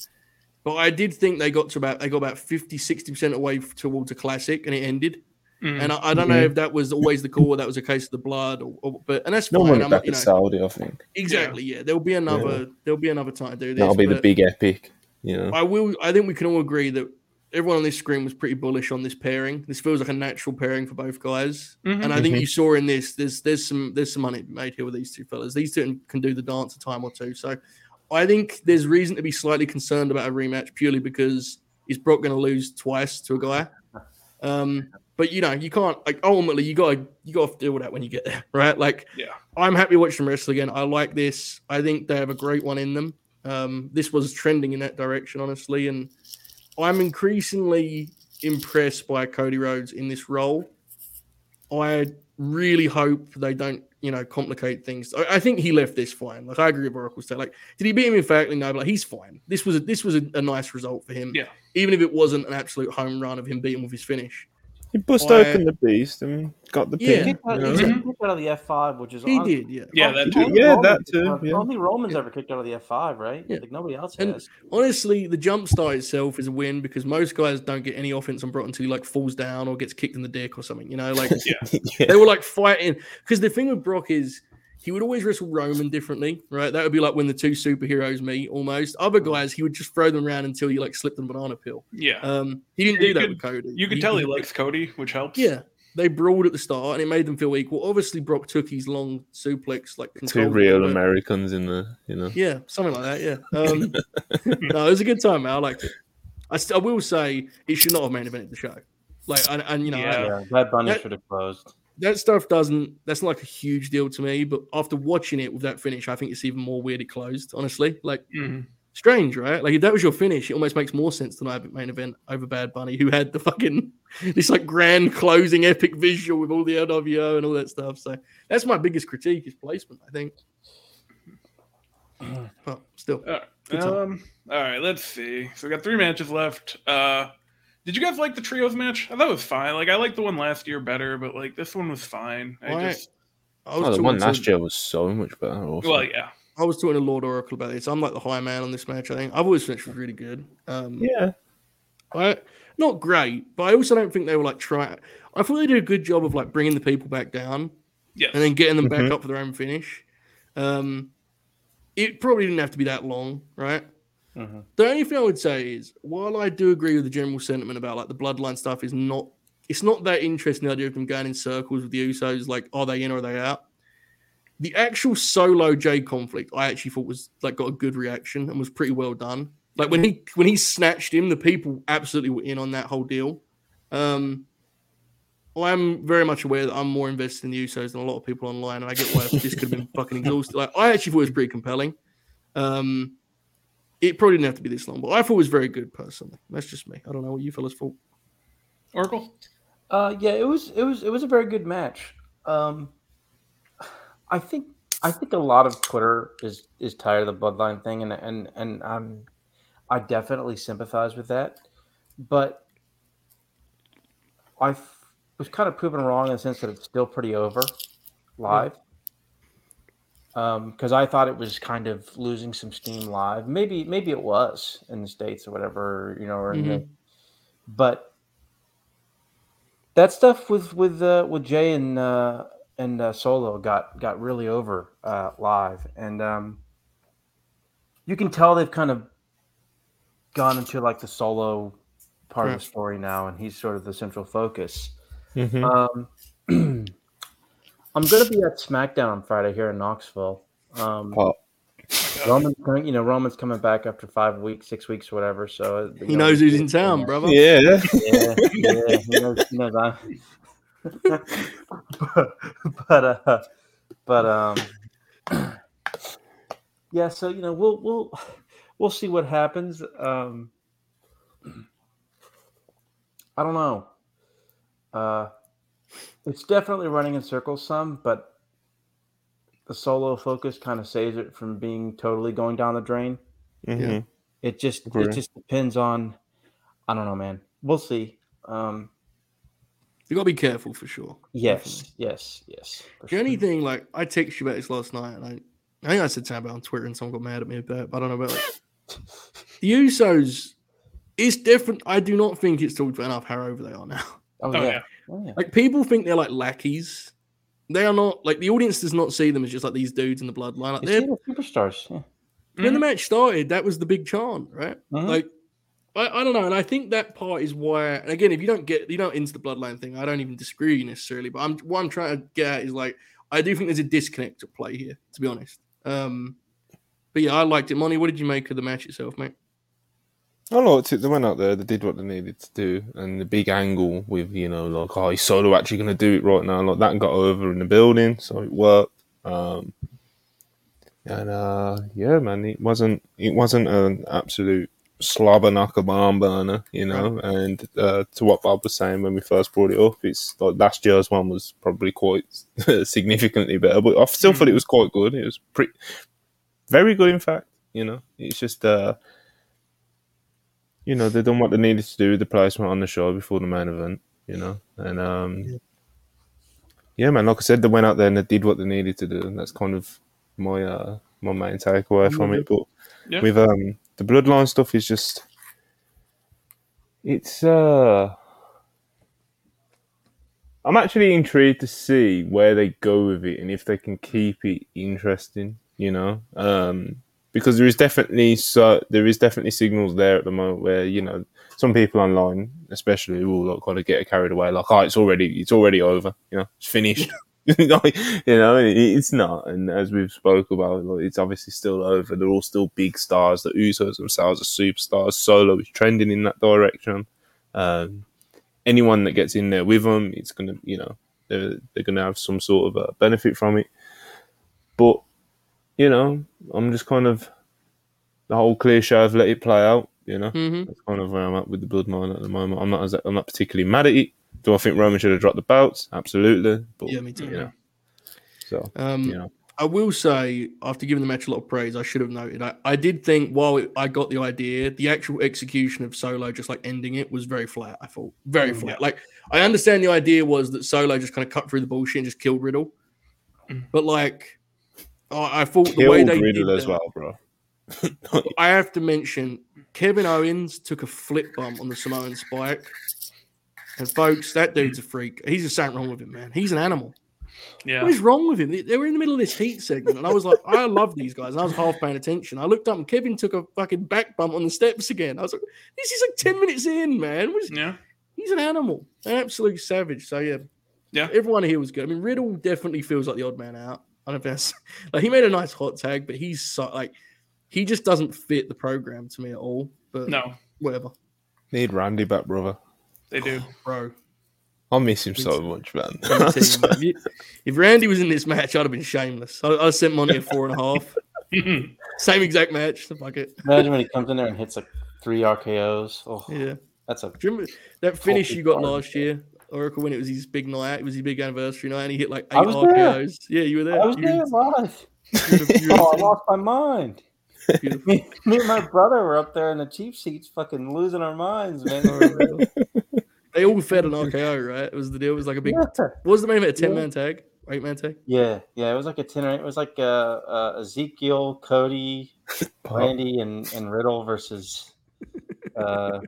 But I did think they got to about they got about 50, 60 percent away f- towards a classic, and it ended. Mhm. And I, I don't know if that was always the call, or that was a case of the blood, or, or but and that's No fine. one I'm back you at know, Saudi, I think. exactly. Yeah, there'll be another. There'll be another time to do this. That'll be the big epic, you know. I will. I think we can all agree that everyone on this screen was pretty bullish on this pairing. This feels like a natural pairing for both guys, Mhm. and I think Mhm. you saw in this. There's there's some there's some money made here with these two fellas. These two can do the dance a time or two. So I think there's reason to be slightly concerned about a rematch purely because is Brock going to lose twice to a guy? Um, but you know you can't like ultimately you got to you got to deal with that when you get there, right? Like Yeah. I'm happy watching them wrestle again. I like this. I think they have a great one in them. Um, this was trending in that direction, honestly, and I'm increasingly impressed by Cody Rhodes in this role. I really hope they don't, you know, complicate things. I, I think he left this fine. Like I agree with Oracle say. Like, did he beat him in emphatically? No, but like, he's fine. This was a, this was a, a nice result for him. Yeah. Even if it wasn't an absolute home run of him beating with his finish. He bust I- open the beast and got the Yeah. pin. Kicked out, you know? he's Mhm. kicked out of the F five, which is He hon- did, yeah. Yeah, that too. Yeah, that too, yeah. Only Roman's ever kicked out of the F five, right? Yeah. Like nobody else And- has. Honestly, the jump start itself is a win because most guys don't get any offense on Brock until he like falls down or gets kicked in the dick or something. You know, like yeah. they were like fighting because the thing with Brock is he would always wrestle Roman differently, right? That would be like when the two superheroes meet almost. Other guys, he would just throw them around until you like slipped them banana peel. Yeah. Um, he didn't You do that could- with Cody. you could tell he likes Cody, which helps. Yeah, they brawled at the start and it made them feel equal. Obviously, Brock took his long suplex, like Two real it, but- Americans in the, you know. Yeah, something like that. Yeah. Um, no, it was a good time, man. I liked it. I, st- I will say it should not have main evented the show. Like, and, and you know, I- Yeah. Yeah, Bad Bunny should have closed. That stuff doesn't that's not like a huge deal to me but after watching it with that finish i think it's even more weird it closed honestly like Mhm. strange right like if that was your finish it almost makes more sense than i have main event over bad bunny who had the fucking this like grand closing epic visual with all the lwo and all that stuff so that's my biggest critique is placement i think but still All right. Um, all right, let's see. So we got three matches left. Uh, did you guys like the trios match? I thought it was fine. Like I liked the one last year better, but like this one was fine. I Why- just i was Oh, the one last year was so much better. Also. well, yeah. i was talking to lord oracle about this i'm like the high man on this match i think i've always finished was really good um yeah. I, not great, but I also don't think they were like trying. I thought they did a good job of like bringing the people back down Yes. and then getting them back Mhm. up for their own finish. Um, it probably didn't have to be that long, right? Mhm. The only thing I would say is, while I do agree with the general sentiment about like the bloodline stuff is not, it's not that interesting. The idea of them going in circles with the Usos, like are they in or are they out? The actual solo Jey conflict, I actually thought was like got a good reaction and was pretty well done. Like when he when he snatched him, the people absolutely were in on that whole deal. Um, I'm very much aware that I'm more invested in the Usos than a lot of people online, and I get why this could have been fucking exhausted. Like I actually thought it was pretty compelling. Um, it probably didn't have to be this long, but I thought it was very good personally. That's just me. I don't know what you fellas thought. Oracle. Uh, yeah, it was it was it was a very good match. Um, I think I think a lot of Twitter is is tired of the bloodline thing, and and and I'm I definitely sympathize with that, but I was kind of proven wrong in the sense that it's still pretty over live. Because I thought it was kind of losing some steam live. Maybe maybe it was in the states or whatever, you know, or in the, but that stuff with with uh, with Jey and uh, and uh, Solo got got really over uh, live, and um, you can tell they've kind of gone into like the Solo part of the story now, and he's sort of the central focus. Mhm. Um, I'm going to be at SmackDown on Friday here in Knoxville. Um, Oh. Roman's coming, you know, Roman's coming back after five weeks, six weeks, or whatever. So He know, knows who's in town, brother. yeah. yeah, yeah, he knows, he knows I. but, but uh, but um, yeah. So you know, we'll we'll we'll see what happens. Um, I don't know. Uh, it's definitely running in circles some, but the solo focus kind of saves it from being totally going down the drain. Mhm. It just Agree. it just depends on. I don't know, man. We'll see. Um, You got to be careful for sure. yes, yes, yes. for The sure. only thing, like, I texted you about this last night, and I, I think I said something about it on Twitter, and someone got mad at me about it. But I don't know about it. The Usos, it's different. I do not think it's talked about enough how over they are now. Oh, Oh, yeah. yeah. Oh, yeah. Like, people think they're like lackeys. They are not like the audience does not see them as just like these dudes in the bloodline. Like, they're superstars. Yeah. when the match started, that was the big chant, right? Mhm. Like, I, I don't know, and I think that part is why. And again, if you don't get you don't into the bloodline thing, I don't even disagree with you necessarily. But I'm what I'm trying to get at is like I do think there's a disconnect at play here, to be honest. Um, but yeah, I liked it. Monty, what did you make of the match itself, mate? I liked it. They went out there, they did what they needed to do, and the big angle with you know like oh, is Solo actually going to do it right now? Like that got over in the building, so it worked. Um, and uh, yeah, man, it wasn't it wasn't an absolute slobber knocker barn burner, you know. And uh, to what Bob was saying when we first brought it up, it's like last year's one was probably quite significantly better, but I still thought it was quite good. It was pretty very good, in fact. You know, it's just uh you know, they done what they needed to do with the placement on the show before the main event, you know. And um yeah. man, like I said, they went out there and they did what they needed to do, and that's kind of my uh my main takeaway from it. But Yeah. with um the bloodline stuff is just it's uh I'm actually intrigued to see where they go with it and if they can keep it interesting, you know. Um because there is definitely so there is definitely signals there at the moment where you know some people online, especially, will like, kind of get carried away, like, oh, it's already it's already over, you know, it's finished. you know, it's not, and as we've spoke about, like, it's obviously still over. They're all still big stars. The Usos themselves are superstars. Solo is trending in that direction. Um, anyone that gets in there with them, it's gonna, you know, they're they're gonna have some sort of a benefit from it. But you know, I'm just kind of the whole clear show of let it play out. You know, Mm-hmm. that's kind of where I'm at with the bloodline at the moment. I'm not as I'm not particularly mad at it. Do I think Roman should have dropped the belts? Absolutely. But Yeah, me too. you know, so Um, you know, I will say, after giving the match a lot of praise, I should have noted. I, I did think while it, I got the idea, the actual execution of Solo just like ending it was very flat. I thought very Mm, flat. Like I understand the idea was that Solo just kind of cut through the bullshit and just killed Riddle, Mm. but like oh, I thought the way killed they Riddle did as well, bro. I have to mention Kevin Owens took a flip bump on the Samoan Spike, and folks, that dude's a freak. He's just something wrong with him, man. He's an animal. Yeah. What is wrong with him? They- They were in the middle of this heat segment, and I was like, I love these guys. And I was half paying attention. I looked up, and Kevin took a fucking back bump on the steps again. I was like, this is like 10 minutes in, man. What is- Yeah. He's an animal, an absolute savage. So, yeah. Yeah. Everyone here was good. I mean, Riddle definitely feels like the odd man out. I don't know if that's like he made a nice hot tag, but he's so like, he just doesn't fit the program to me at all. But No, whatever, Need Randy back, brother. they do. bro. I miss him so much, man. Let me tell you, if, you- if Randy was in this match, I'd have been shameless. I, I sent money at four and a half. Same exact match. So fuck it. Imagine when he comes in there and hits like three RKO's. Oh, Yeah. that's a Do you remember that finish you got last year? Oracle when it was his big night. It was his big anniversary night, and he hit like eight I there. RKOs. Yeah, you were there. I was You there live. you were- you were- Oh, I lost my mind. Me, me and my brother were up there in the cheap seats, fucking losing our minds, man. they all fed an RKO, right? It was the deal. It was like a big. What was the main event? A ten man tag, eight man tag. Yeah, yeah, it was like a ten. It was like uh, uh, Ezekiel, Cody, Randy, and and Riddle versus uh,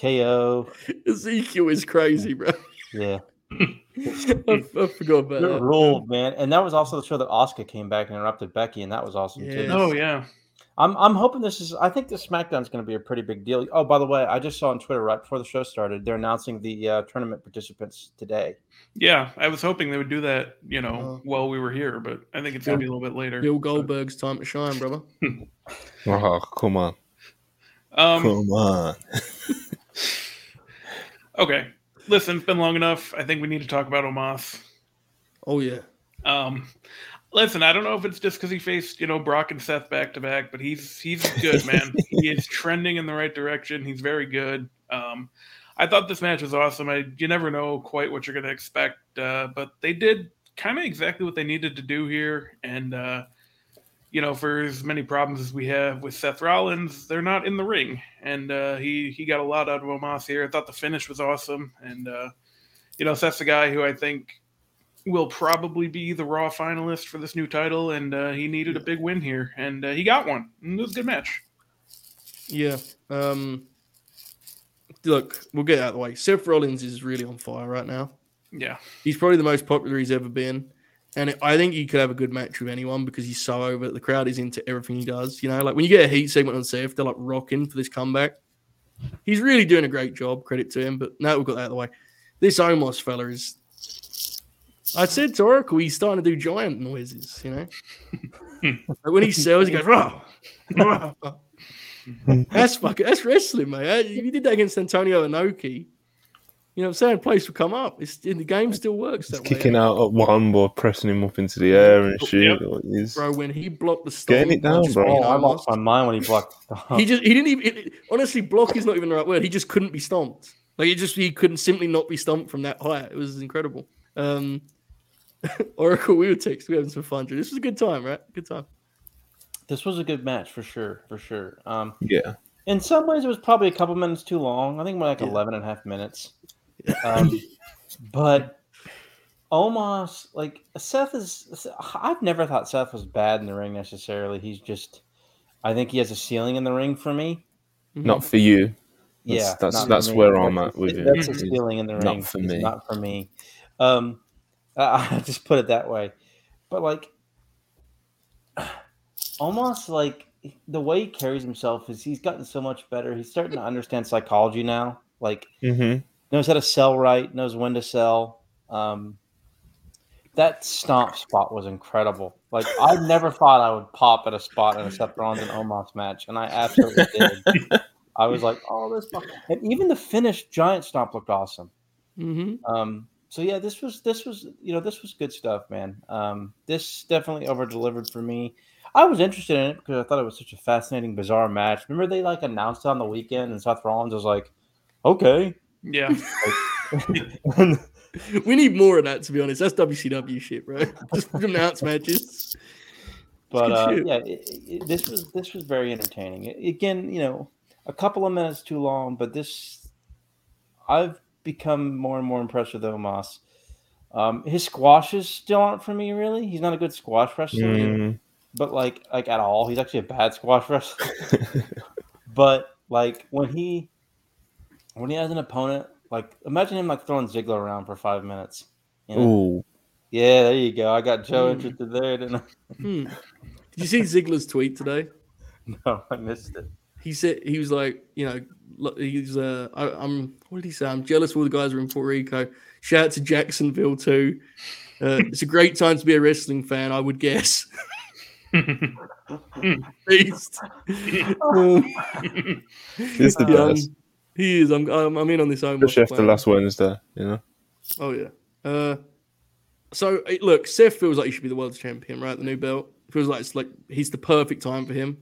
KO. Ezekiel is crazy, bro. Yeah, I, I forgot about it that. ruled, man. And that was also the show that Asuka came back and interrupted Becky, and that was awesome Yes. too. Oh yeah. I'm I'm hoping this is. I think the SmackDown's going to be a pretty big deal. Oh, by the way, I just saw on Twitter right before the show started, they're announcing the uh, tournament participants today. Yeah, I was hoping they would do that, you know, Uh-huh. while we were here, but I think it's gonna be a little bit later. Bill Goldberg's time to shine, brother. Oh, come on. Um, Come on. okay, listen, it's been long enough. I think we need to talk about Omos. Oh yeah. Um, listen, I don't know if it's just because he faced, you know, Brock and Seth back to back, but he's he's good, man. he is trending in the right direction. He's very good. Um, I thought this match was awesome. I you never know quite what you're going to expect, uh, but they did kind of exactly what they needed to do here, and uh, you know, for as many problems as we have with Seth Rollins, they're not in the ring, and uh, he he got a lot out of Omos here. I thought the finish was awesome, and uh, you know, Seth's a guy who I think will probably be the Raw finalist for this new title, and uh, he needed a big win here, and uh, he got one. And it was a good match. Yeah. Um look, we'll get out of the way. Seth Rollins is really on fire right now. Yeah, He's probably the most popular he's ever been. And I think he could have a good match with anyone because he's so over. it. The crowd is into everything he does. You know, like when you get a heat segment on Seth, they're like rocking for this comeback. He's really doing a great job. Credit to him. But now we've got that out of the way. This Omos fella is. I said to Oracle, he's starting to do giant noises. You know, like when he sells, he goes, "Rah, rah." that's fucking that's wrestling, mate. If you did that against Antonio Inoki, you know what I'm saying? Place will come up. It's in the game still works He's that way. kicking out at one or pressing him up into the air and shit. Yep. He's- bro. When he blocked the Getting it down, bro. Oh, I lost my mind when he blocked. He just he didn't even it- honestly block is not even the right word. He just couldn't be stomped. Like he just he couldn't simply not be stomped from that height. It was incredible. Um, Oracle, we were text. we were having some fun. This was a good time, right? Good time. this was a good match for sure, for sure. Um, yeah. in some ways, it was probably a couple minutes too long. I think more like Yeah. 11 and a half minutes. Um, but Omos, like Seth is, I've never thought Seth was bad in the ring necessarily. He's just, I think he has a ceiling in the ring for me. Not for you. Yeah, That's- that's- not me. where I'm at with it. That's a ceiling in the ring. Not ring. for It's me. Not for me. Um, I I just put it that way. But like, almost like the way he carries himself is he's gotten so much better. He's starting to understand psychology now. Like Mm-hmm. Knows how to sell right, knows when to sell. Um, that stomp spot was incredible. Like I never thought I would pop at a spot in a Seth Rollins and Omos match, and I absolutely did. I was like, "Oh, this!" fuck-" And even the finished giant stomp looked awesome. hmm Um, so yeah, this was this was you know this was good stuff, man. Um, this definitely over delivered for me. I was interested in it because I thought it was such a fascinating, bizarre match. Remember they like announced it on the weekend, and Seth Rollins was like, "Okay." Yeah. And We need more of that, to be honest. That's WCW shit, bro. Just announce matches. but uh, yeah, it, it, this was this was very entertaining. Again, you know, a couple of minutes too long, but this I've become more and more impressed with Omos. Um, his squashes still aren't for me, really. He's not a good squash wrestler, Mm. but like like at all. He's actually a bad squash wrestler. but like when he when he has an opponent, like imagine him like throwing Ziggler around for five minutes. You know? Ooh. Yeah, there you go. I got Joe Mm. interested there, didn't I? Hmm. Did you see Ziggler's tweet today? No, I missed it. he said he was like, you know, he's uh, I, I'm what did he say? I'm jealous of all the guys who are in Puerto Rico. Shout out to Jacksonville too. Uh, it's a great time to be a wrestling fan, I would guess. Beast. Um, He's the best. He is. I'm, I'm, I'm in on this Omos Especially after plan. last Wednesday, you know? Oh yeah. Uh, so look, Seth feels like he should be the world champion, right? The new belt feels like it's like he's the perfect time for him.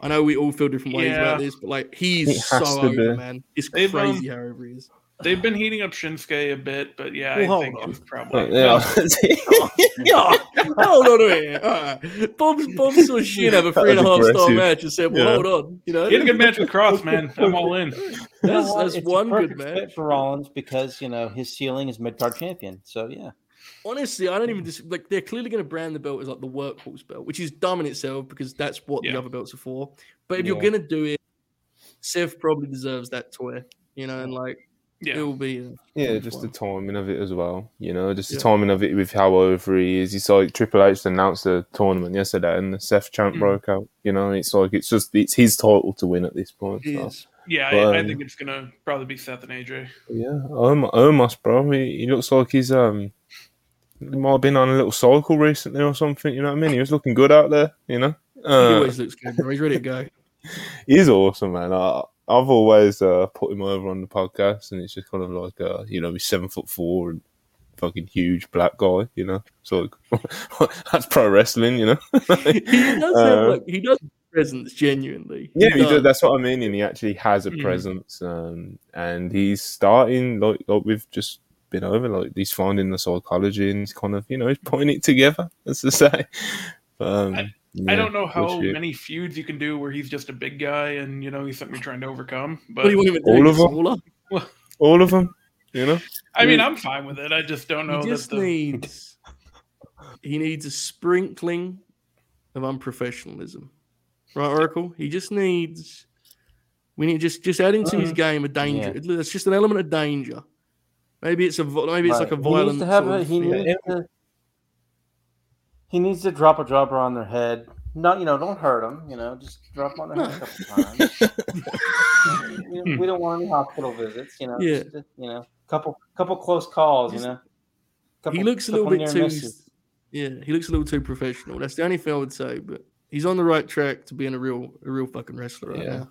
I know we all feel different ways Yeah. about this, but like he's It so over, be. man. It's They've, um, crazy how over he is. They've been heating up Shinsuke a bit, but yeah, Well, I hold think on. it's uh, probably. yeah. yeah, hold on a minute. All right. Bob's Bob saw Shin have a That three and a was half star match and said, "Well, Yeah. hold on." You know, He had a good match with Kross, man. I'm all in. You That's, what? that's It's one good match. fit for Rollins because you know his ceiling is mid card champion. So yeah, Honestly, I don't even dis- like. They're clearly going to brand the belt as like the workhorse belt, which is dumb in itself because that's what Yeah. the other belts are for. But if you're going to do it, Seth probably deserves that toy. You know, and like it Yeah. It'll be. uh, Yeah, just one? the timing of it as well. You know, just the Yeah. timing of it with how over he is. It's like Triple H announced the tournament yesterday, and the Seth chant Mm. broke out. You know, it's like it's just it's his title to win at this point. it so. is. Yeah, But, I, I think it's gonna probably be Seth and AJ. Yeah, almost, almost bro. He, he looks like he's um, he might have been on a little cycle recently or something. You know what I mean? He was looking good out there. You know, He uh, always looks good, bro. He's ready to go. he's awesome, man. I, I've always uh, put him over on the podcast, and it's just kind of like uh, you know, he's seven foot four and fucking huge black guy. You know, so like, that's pro wrestling. You know. he does have Uh, like he does presence genuinely. Yeah, he does. does. that's what I mean, and he actually has a Mhm. presence, um, and he's starting like like we've just been over. Like he's finding the psychology, and he's kind of you know he's putting it together, as to say. Um, I yeah, don't know how bullshit. many feuds you can do where he's just a big guy and you know he's something you're trying to overcome. But What do you want him to do? all Get of 'em? smaller? all of them. You know, I mean, I'm fine with it. I just don't know He that just the needs he needs a sprinkling of unprofessionalism, right, Oracle? He just needs we need just just add into his Mhm. game a danger. That's just an element of danger. Maybe it's a maybe it's like a violent. He needs to have sort a, he yeah. needs to he needs to drop a dropper on their head. Not you know, don't hurt them. You know, just drop 'em on their head a couple times. You know, we don't want any hospital visits. You know, Yeah. just, you know, couple couple close calls. You know, couple, he looks a little bit too. misses. Yeah, he looks a little too professional. That's the only thing I would say. But he's on the right track to being a real, a real fucking wrestler right Yeah. now.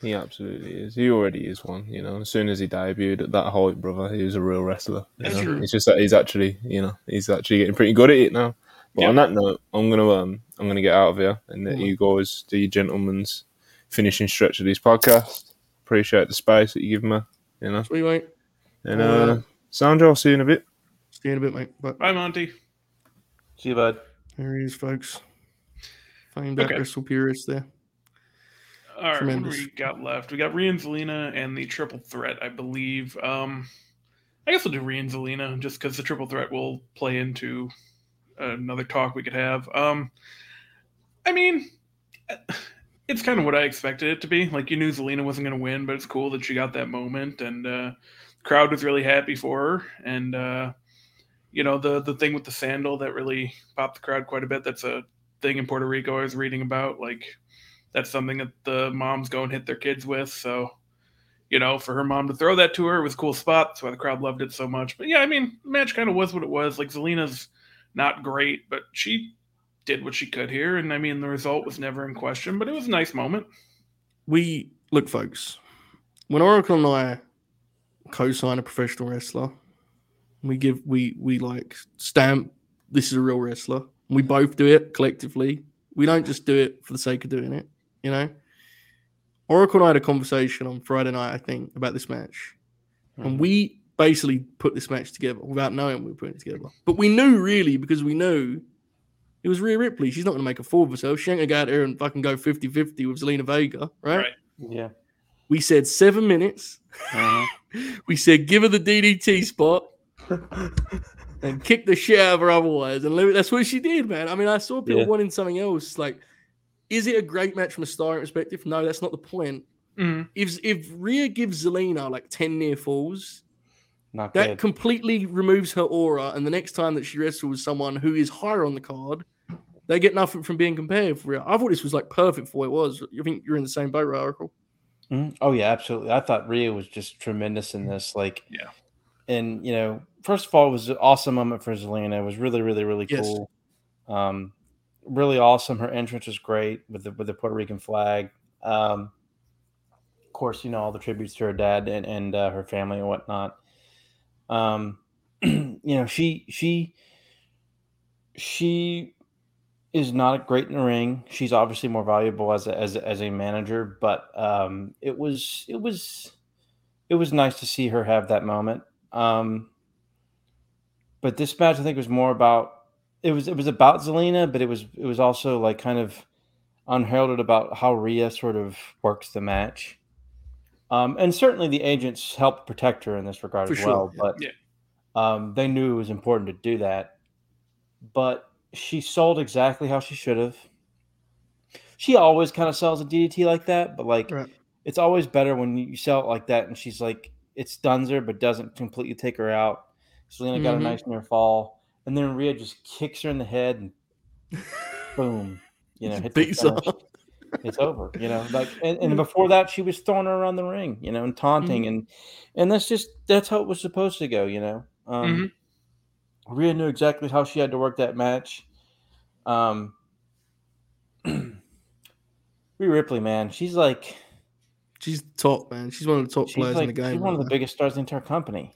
he absolutely is. He already is one. You know, as soon as he debuted at that height, brother, he was a real wrestler. you know? true. It's just that he's actually, you know, he's actually getting pretty good at it now. But Yeah. on that note, I'm gonna um, I'm gonna get out of here and let you guys do your gentleman's finishing stretch of this podcast. Appreciate the space that you give me, you know. Sweet mate. And Uh, uh, Sandra, I'll see you in a bit. See you in a bit, mate. But Bye, Monty. See you, bud. there he is, folks. Famed Okay. okay. Wrestle purist there. All right, what do we got left? We got Rhea and Zelina and the triple threat, I believe. Um, I guess we'll do Rhea and Zelina just because the triple threat will play into another talk we could have. Um, I mean, it's kind of what I expected it to be. Like you knew Zelina wasn't going to win, but it's cool that she got that moment, and uh, crowd was really happy for her. And uh, you know the the thing with the sandal that really popped the crowd quite a bit. That's a thing in Puerto Rico I was reading about. Like that's something that the moms go and hit their kids with. So, you know, for her mom to throw that to her was a cool spot. That's why the crowd loved it so much. But yeah, I mean, the match kind of was what it was. Like Zelina's not great, but she did what she could here, and I mean, the result was never in question. But it was a nice moment. We look, folks. When Oracle and I co-sign a professional wrestler, we give we we like stamp this is a real wrestler. We both do it collectively. We don't just do it for the sake of doing it. You know. Oracle and I had a conversation on Friday night, I think, about this match, and hmm. we basically put this match together without knowing we were putting it together. But we knew really because we knew it was Rhea Ripley. She's not going to make a fool of herself. She ain't going to go out there and fucking go 50 50 with Zelina Vega, right? Right. Yeah. We said seven minutes. Uh-huh. We said give her the DDT spot and kick the shit out of her otherwise. And that's what she did, man. I mean, I saw people Yeah. wanting something else. Like, is it a great match from a starring perspective? No, that's not the point. Mhm. If if Rhea gives Zelina like 10 near falls, Not that good. completely removes her aura. And the next time that she wrestles with someone who is higher on the card, they get nothing from being compared for Rhea. I thought this was like perfect for what it was. You think you're in the same boat, right, Oracle? Mhm. Oh yeah, absolutely. I thought Rhea was just tremendous in this. Like, Yeah. and you know, first of all, it was an awesome moment for Zelina. It was really, really, really Yes. cool. Um, really awesome. Her entrance was great with the with the Puerto Rican flag. Um, of course, you know all the tributes to her dad and and uh, her family and whatnot. Um, you know, she she she is not great in the ring. She's obviously more valuable as a, as a, as a manager, but um, it was it was it was nice to see her have that moment. Um, but this match, I think, was more about it was it was about Zelina, but it was it was also like kind of unheralded about how Rhea sort of works the match. Um, and certainly the agents helped protect her in this regard For as sure, well. But Yeah. um, they knew it was important to do that. But she sold exactly how she should have. She always kind of sells a DDT like that, but like Right. it's always better when you sell it like that and she's like it stuns her but doesn't completely take her out. Zelina got a Mhm. nice near fall, and then Rhea just kicks her in the head and boom, you know, hits the Beats her. finish. It's over, you know. Like and, and before that, she was throwing her around the ring, you know, and taunting, Mm-hmm. and and that's just that's how it was supposed to go, you know. Um, Rhea knew exactly how she had to work that match. Um, Rhea Ripley, man, she's like She's top, man. She's one of the top players like in the game. she's one of the now. biggest stars in the entire company.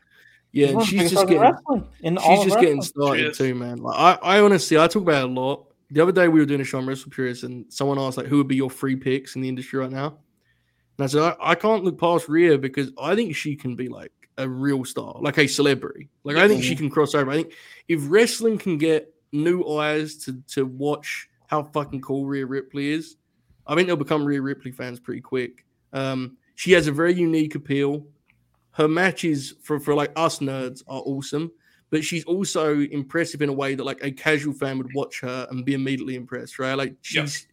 Yeah, one and of the she's just getting in she's just getting started too, man. Like I, I honestly, I talk about it a lot. The other day we were doing a show on Wrestle Curious, and someone asked like, "Who would be your free picks in the industry right now?" And I said, I, I can't look past Rhea because I think she can be like a real star, like a celebrity. Like I think she can cross over. I think if wrestling can get new eyes to to watch how fucking cool Rhea Ripley is, I think they'll become Rhea Ripley fans pretty quick. Um, she has a very unique appeal. Her matches for for like us nerds are awesome, but she's also impressive in a way that like a casual fan would watch her and be immediately impressed, right? Like Yeah. she's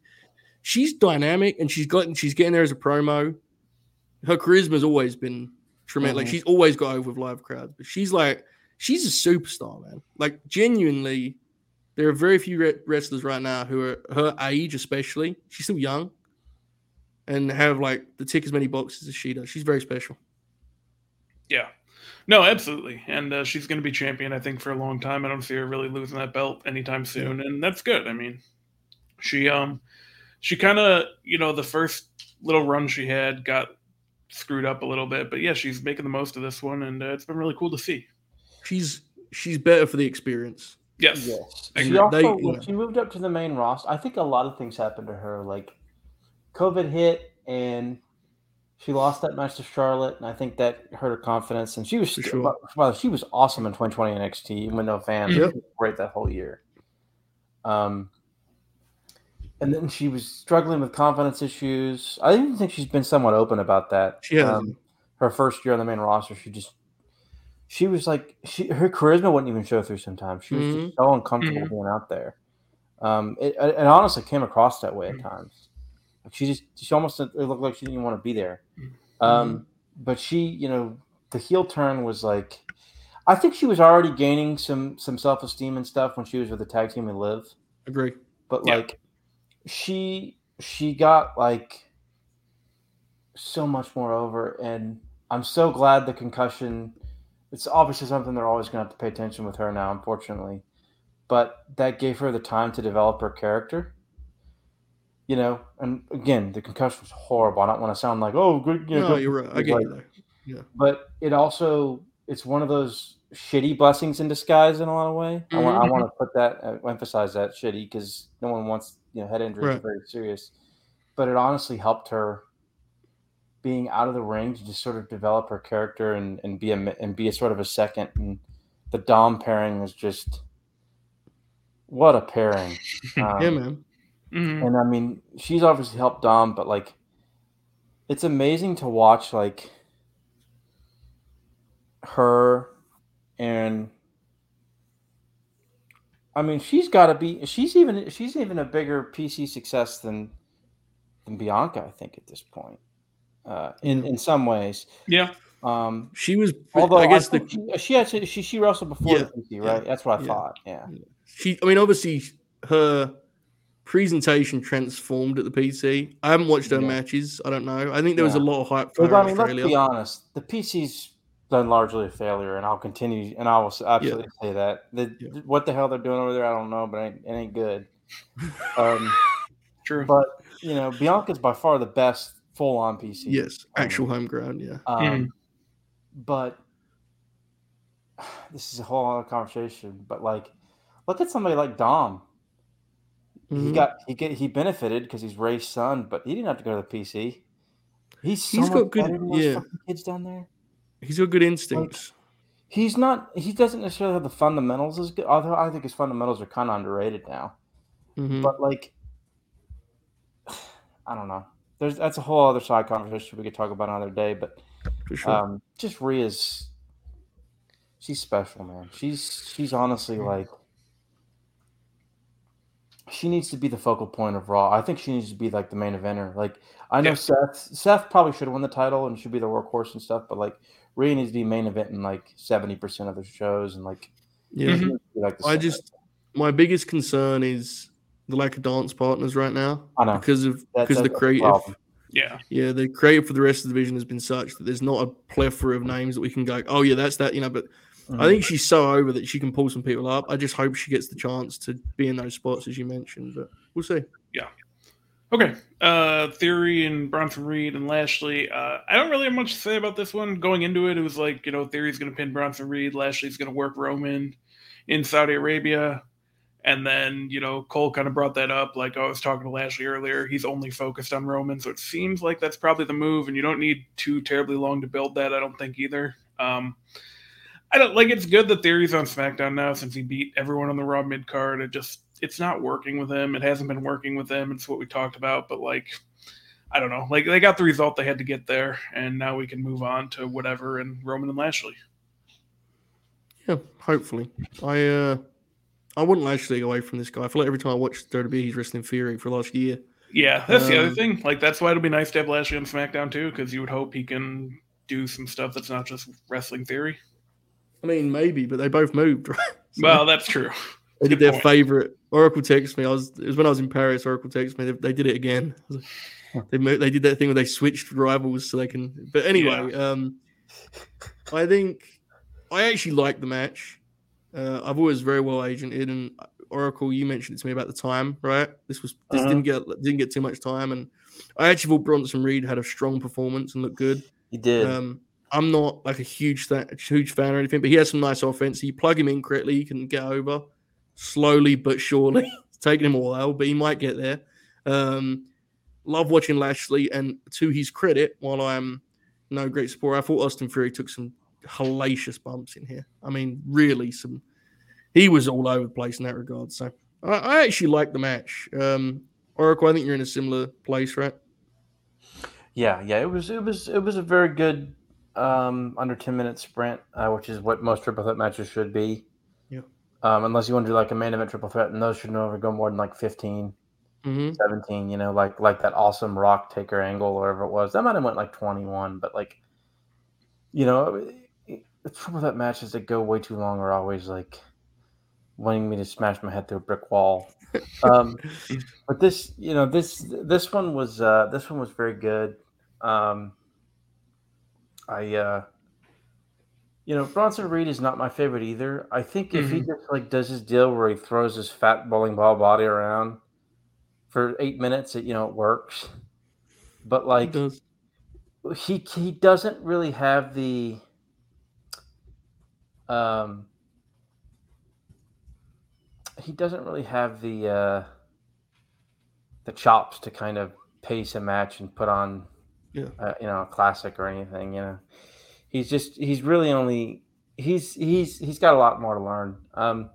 she's dynamic and she's gotten she's getting there as a promo. Her charisma's always been tremendous. Like Mhm. she's always got over with live crowds, but she's like she's a superstar, man. Like genuinely, there are very few re- wrestlers right now who are her age, especially. She's still young, and have like the tick as many boxes as she does. She's very special. Yeah. No, absolutely. And uh, she's going to be champion, I think, for a long time. I don't see her really losing that belt anytime soon. And that's good. I mean, she, um, she kind of, you know, the first little run she had got screwed up a little bit. But yeah, she's making the most of this one. And uh, it's been really cool to see. She's she's better for the experience. Yes. Yes. She also They- when yeah. she moved up to the main roster. I think a lot of things happened to her. Like COVID hit and she lost that match to Charlotte, and I think that hurt her confidence. And she was sure. well, she was awesome in 2020 NXT, even with no fans. Yep. Great that whole year. Um, and then she was struggling with confidence issues. I even think she's been somewhat open about that. She. Um, her first year on the main roster, she just she was like she her charisma wouldn't even show through sometimes. She was Mhm. just so uncomfortable Mhm. being out there. Um, it, it, honestly came across that way at Mhm. times. Like she just she almost it looked like she didn't even want to be there. Mm-hmm. Um, but she, you know, the heel turn was like, I think she was already gaining some some self esteem and stuff when she was with the tag team and Liv Agree. but Yeah. like she she got like so much more over and i'm so glad the concussion it's obviously something they're always going to have to pay attention with her now unfortunately but that gave her the time to develop her character you know and again the concussion was horrible i don't want to sound like oh good you know, no, good you're right. I get like, you though. but it also it's one of those shitty blessings in disguise in a lot of way. I want I want to put that uh, emphasize that shitty because no one wants you know head injuries are Right. very serious, but it honestly helped her being out of the ring to just sort of develop her character and and be a and be a sort of a second and the Dom pairing was just what a pairing. Um, yeah, man. Mhm. and I mean, she's obviously helped Dom, but like, it's amazing to watch like her and I mean, she's got to be. She's even. She's even a bigger PC success than than Bianca. I think at this point, uh, in in some ways. Yeah. Um, She was. although I guess the she, she had she she wrestled before Yeah, the PC, right? That's what I yeah. thought. Yeah. she. I mean, obviously, her presentation transformed at the PC. I haven't watched her Yeah. matches. I don't know. I think there was a lot of hype for Because, her I in mean, let's be honest. The PC's done largely a failure, and I'll continue, and I will s- absolutely say that. The, Yeah. What the hell they're doing over there, I don't know, but it ain't, it ain't good. Um, True. but you know, Bianca's by far the best full-on PC. yes, Um, actual home ground. Yeah. Um, Mhm. But this is a whole other conversation. But like, look at somebody like Dom. He Mhm. got he get he benefited because he's Rey's son, but he didn't have to go to the PC. He's so He's got good- better than those yeah. kids down there. He's got good instincts. He's not. He doesn't necessarily have the fundamentals as good. Although I think his fundamentals are kind of underrated now. Mhm. But like, I don't know. There's that's a whole other side conversation we could talk about another day. But sure. um, just Rhea's, she's special, man. She's she's honestly like, she needs to be the focal point of Raw. I think she needs to be like the main eventer. Like I know Yeah. Seth. Seth probably should have won the title and should be the workhorse and stuff. But like Rhea needs to be main event in like seventy percent of the shows and like, yeah. she needs to be, like I center. just my biggest concern is the lack of dance partners right now I know because of That's- because the creative. Yeah. Yeah, the creative for the rest of the division has been such that there's not a plethora of names that we can go. Oh yeah, that's that. You know, but I Mhm. think she's so over that she can pull some people up. I just hope she gets the chance to be in those spots as you mentioned. But we'll see. Yeah. Okay. Uh Theory and Bronson Reed and Lashley. Uh I don't really have much to say about this one. Going into it, it was like, you know, Theory's gonna pin Bronson Reed, Lashley's gonna work Roman in Saudi Arabia. And then, you know, Cole kind of brought that up. Like I was talking to Lashley earlier, he's only focused on Roman. So it seems like that's probably the move, and you don't need too terribly long to build that, I don't think either. Um I don't like it's good that Theory's on SmackDown now since he beat everyone on the Raw mid card. It just it's not working with him. It hasn't been working with him. It's what we talked about, but like I don't know. Like they got the result they had to get there, and now we can move on to whatever and Roman and Lashley. Yeah, hopefully. I uh I wouldn't Lashley away from this guy. I feel like every time I watch WWE, he's wrestling Theory for the last year. Yeah, that's the other Um, thing. Like that's why it'll be nice to have Lashley on SmackDown too, because you would hope he can do some stuff that's not just wrestling theory. I mean, maybe, but they both moved, right? So Well, that's true. they did good their point. favorite. Oracle texted me. I was it was when I was in Paris. Oracle texted me. They, they did it again. Like, They moved, they did that thing where they switched rivals so they can. But anyway, um, I think I actually like the match. Uh, I've always very well agented, and Oracle, you mentioned it to me about the time, right? This was this Mhm. didn't get didn't get too much time, and I actually thought Bronson Reed had a strong performance and looked good. He did. Um, I'm not like a huge th- huge fan or anything, but he has some nice offense. You plug him in correctly, he can get over slowly but surely. it's taking him a while, but he might get there. Um, love watching Lashley, and to his credit, while I'm no great support, I thought Austin Theory took some hellacious bumps in here. I mean, really, some. He was all over the place in that regard. So I, I actually like the match. Um, Oracle, I think you're in a similar place, right? Yeah, yeah, it was it was it was a very good um, under ten minute sprint, uh, which is what most triple threat matches should be. Yeah. Um, unless you want to do like a main event triple threat, and those should never go more than like 15, Mm-hmm. 17, You know, like like that awesome Rock Taker angle, or whatever it was. That might have went like twenty one, but like, you know, the triple threat matches that go way too long are always like wanting me to smash my head through a brick wall. Um, but this, you know, this this one was uh, this one was very good. Um, I, uh, you know, Bronson Reed is not my favorite either. I think if he just like does his deal where he throws his fat bowling ball body around for eight minutes, it you know it works. But like does. he he doesn't really have the um he doesn't really have the uh the chops to kind of pace a match and put on Yeah. uh, you know a classic or anything you know he's just he's really only he's he's he's got a lot more to learn um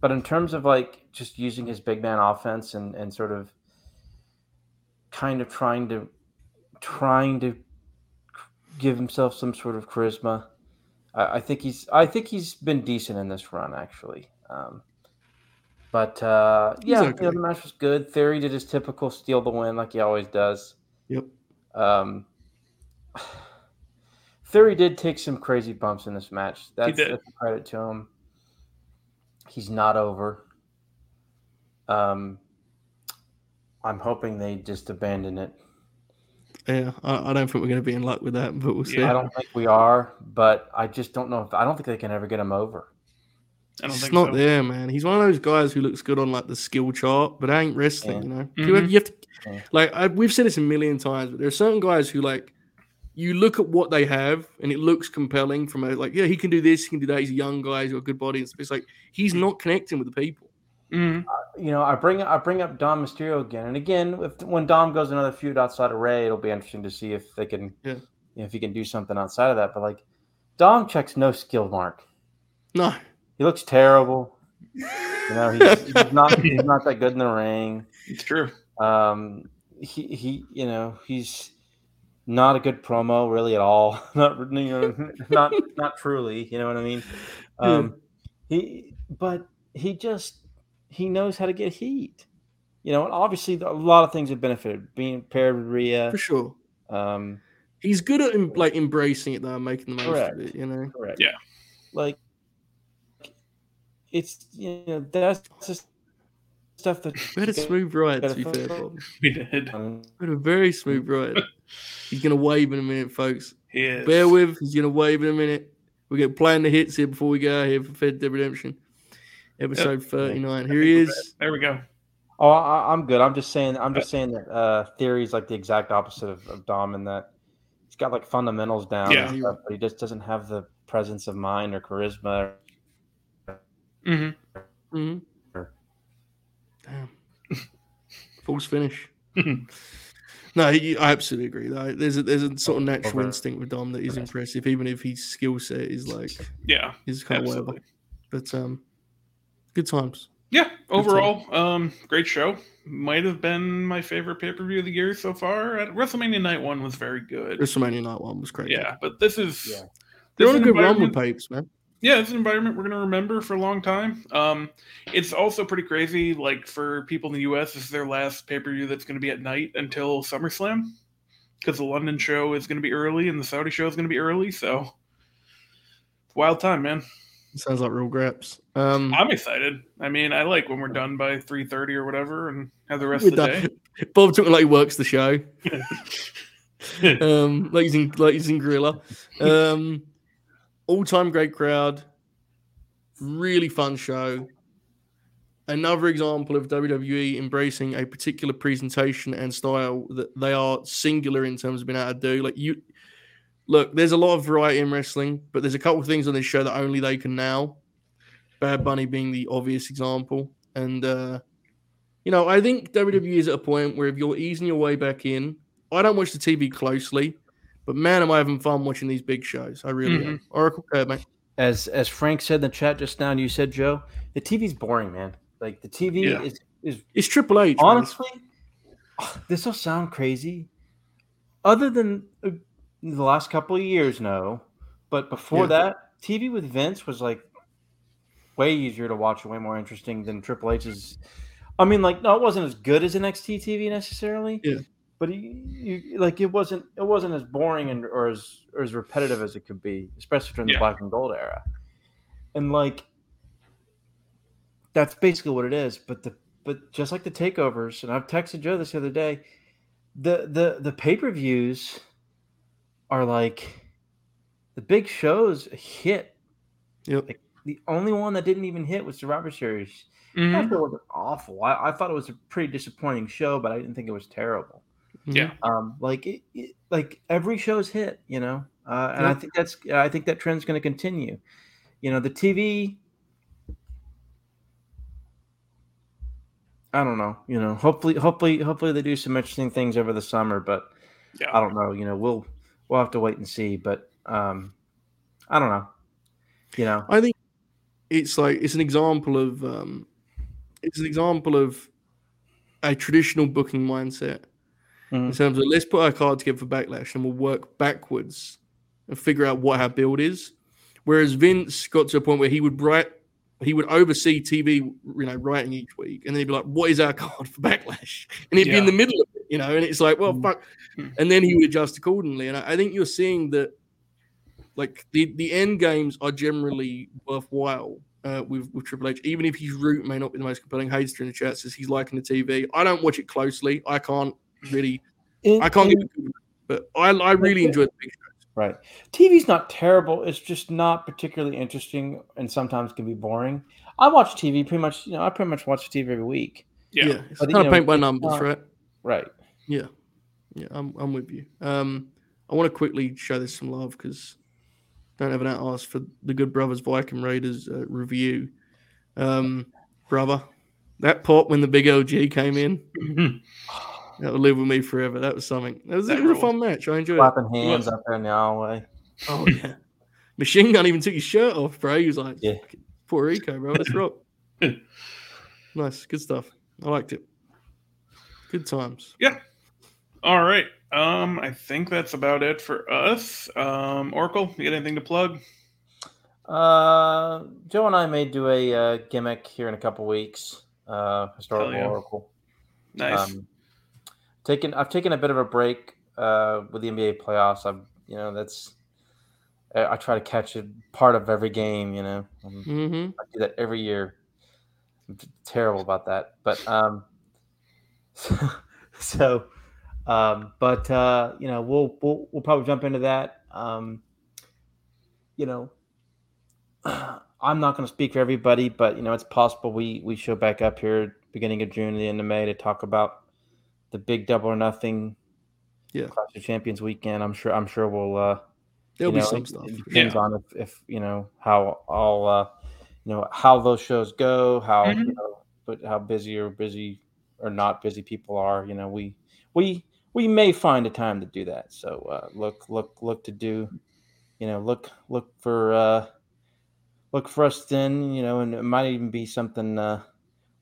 but in terms of like just using his big man offense and and sort of kind of trying to trying to give himself some sort of charisma. I, I think he's I think he's been decent in this run actually. Um, but uh, yeah, you okay. know, the match was good. Theory did his typical steal the win like he always does. Yep. Um, Theory did take some crazy bumps in this match. That's, did. that's a credit to him. He's not over. Um, I'm hoping they just abandon it. Yeah, I, I don't think we're going to be in luck with that, but we'll see. Yeah. I don't think we are, but I just don't know if I don't think they can ever get him over. I don't It's think not so. there, man. He's one of those guys who looks good on like the skill chart, but ain't wrestling. Yeah. You know, Mhm. you, have, you have to Yeah. like I, we've said this a million times, but there are certain guys who like you look at what they have and it looks compelling from a like yeah he can do this, he can do that. He's a young guy, he's got a good body. It's, it's like he's not connecting with the people. Mhm. You know, I bring I bring up Dom Mysterio again, and again, if when Dom goes another feud outside of Rey, it'll be interesting to see if they can, Yeah. you know, if he can do something outside of that. But like, Dom checks no skill mark. No, He looks terrible. You know, he's, he's not he's not that good in the ring. It's true. Um, he he, you know, he's not a good promo really at all. not you know, not not truly. You know what I mean? Um, he, but he just he knows how to get heat. You know, and obviously a lot of things have benefited being paired with Rhea. for sure. Um, He's good at like embracing it though, and making the most Correct. of it. You know, correct. Yeah. Like it's you know that's just stuff that we had a smooth ride. To be fair, Bob. We did. Um, We had a very smooth ride. He's gonna wave in a minute, folks. He is. Bear with. He's gonna wave in a minute. We're gonna playing the hits here before we go out here for Fed Dead Redemption, episode thirty-nine. Here he is. There we go. Oh, I, I'm good. I'm just saying. I'm just saying that uh, theory is like the exact opposite of, of Dom in that he's got like fundamentals down, Yeah. stuff, but he just doesn't have the presence of mind or charisma. Hmm hmm Damn. False finish. no, he, I absolutely agree. Though. There's a, there's a sort of natural Over. instinct with Dom that is impressive, even if his skill set is like Yeah. is kind of whatever. But um, good times. Yeah. Overall, um, great show. Might have been my favorite pay per view of the year so far. At WrestleMania Night One was very good. WrestleMania Night One was crazy. Yeah, but this is Yeah. they're on a good run with papes, man. Yeah, it's an environment we're going to remember for a long time. Um, it's also pretty crazy. Like for people in the U.S., this is their last pay per view that's going to be at night until SummerSlam, because the London show is going to be early and the Saudi show is going to be early. So, wild time, man. Sounds like real graps. Um, I'm excited. I mean, I like when we're done by three thirty or whatever, and have the rest of the done. Bob talking like he works the show. um, like he's in like he's in Gorilla. Um, all time great crowd, really fun show. Another example of WWE embracing a particular presentation and style that they are singular in terms of being able to do. Like you, look, there's a lot of variety in wrestling, but there's a couple of things on this show that only they can now. Bad Bunny being the obvious example, and uh, you know, I think WWE is at a point where if you're easing your way back in, I don't watch the TV closely, but man, am I having fun watching these big shows. I really am. Oracle, go mate. As as Frank said in the chat just now, and you said Joe, the TV's boring, man. Like the TV Yeah. is is It's Triple H. man. honestly. This will sound crazy. Other than uh, the last couple of years, no. But before Yeah. that, TV with Vince was like way easier to watch way more interesting than Triple H's. I mean, like, no, it wasn't as good as NXT TV necessarily. Yeah. But you, you like it wasn't it wasn't as boring and or as or as repetitive as it could be, especially during the black and gold era. And like that's basically what it is. But the but just like the takeovers, and I've texted Joe this the other day, the the the pay per views are like the big shows hit. Yep. Like, the only one that didn't even hit was Survivor Series. Mhm. That show wasn't awful. I, I thought it was a pretty disappointing show, but I didn't think it was terrible. Yeah. Um, like it, it, like every show's hit, you know, uh, and I think that's I think that trend's going to continue. You know, the TV. I don't know. You know, hopefully, hopefully, hopefully they do some interesting things over the summer, but Yeah. I don't know. You know, we'll we'll have to wait and see. But um, I don't know. You know, I think it's like it's an example of um, it's an example of a traditional booking mindset in Mhm. terms of let's put our card together for backlash and we'll work backwards and figure out what our build is. Whereas Vince got to a point where he would write, he would oversee TV, you know, writing each week, and then he'd be like, "What is our card for backlash?" And he'd be in the middle of it, you know, and it's like, "Well, Mm. fuck," Mm. and then he would adjust accordingly. And I, I think you're seeing that, like the the end games are generally worthwhile. Uh, with with Triple H, even if his route may not be the most compelling. Hayes in the chat says he's liking the TV. I don't watch it closely. I can't really I can't And- give it, but I, I really enjoy the big shows. Right. TV's not terrible. It's just not particularly interesting and sometimes can be boring. I watch TV pretty much, you know, I pretty much watch TV every week. Yeah. Yeah, it's But, you kind of know, paint by numbers, not- right? Right. Yeah, yeah, I'm, I'm with you. Um, I want to quickly show this some love because don't ever not ask for the Good Brothers Viking Raiders uh, review. Um, brother, that pop when the big OG came in, that will live with me forever. That was something. That was, That it was a fun match. I enjoyed it. Clapping hands up there in the alleyway. Oh yeah, Machine Gun even took his shirt off, bro. He was like, Yeah. Puerto Rico, bro. Let's rock. nice, good stuff. I liked it. Good times. Yeah. All right. Um, I think that's about it for us. Um, Oracle, you got anything to plug? Uh, Joe and I may do a uh, gimmick here in a couple weeks. Uh, historical yeah. oracle. Nice. Um, taken, I've taken a bit of a break uh, with the NBA playoffs. I've, you know, that's I, I try to catch a part of every game. You know, Um, hmm I do that every year. I'm terrible about that, but um, so, um, but uh, you know, we'll we'll we'll probably jump into that. Um, you know, I'm not going to speak for everybody, but you know, it's possible we we show back up here beginning of June, the end of May to talk about the big double or nothing. Yeah. Clash of Champions weekend. I'm sure. I'm sure we'll. Uh, There'll be know, some it- stuff. It depends sure. on if, if you know how all uh, you know how those shows go, how Mhm. you know, but how busy or busy or not busy people are. You know, we we we may find a time to do that. So uh, look look look to do, you know, look look for uh, look for us then. You know, and it might even be something uh,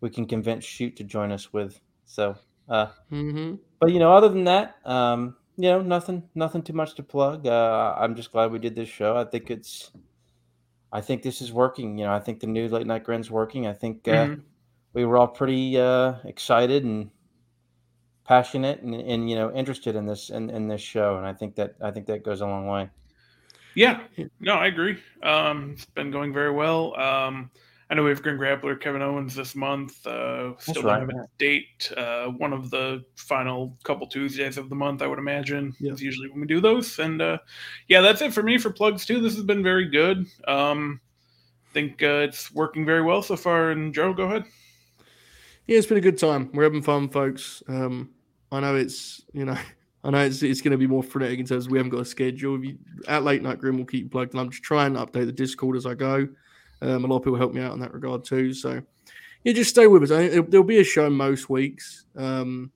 we can convince shoot to join us with. So. Uh, Mhm. but you know, other than that, um, you know, nothing, nothing too much to plug. Uh, I'm just glad we did this show. I think it's, I think this is working. You know, I think the new late night grin's working. I think uh, Mhm. we were all pretty uh, excited and passionate and, and you know interested in this in, in this show, and I think that I think that goes a long way. Yeah, Yeah. no, I agree. Um, it's been going very well. Um, I know we have Grim Grappler Kevin Owens this month. Uh, still don't right, have a date. Uh, one of the final couple Tuesdays of the month, I would imagine, Yeah. is usually when we do those. And uh, yeah, that's it for me for plugs too. This has been very good. Um, I think uh, it's working very well so far. And Joe, go ahead. Yeah, it's been a good time. We're having fun, folks. Um, I know it's you know, I know it's it's going to be more frenetic in terms of we haven't got a schedule. If you, at late night grin, we'll keep you plugged, and I'm just trying to update the Discord as I go. Um, a lot of people help me out in that regard too. So yeah, just stay with us. I, think there'll be a show most weeks. Um,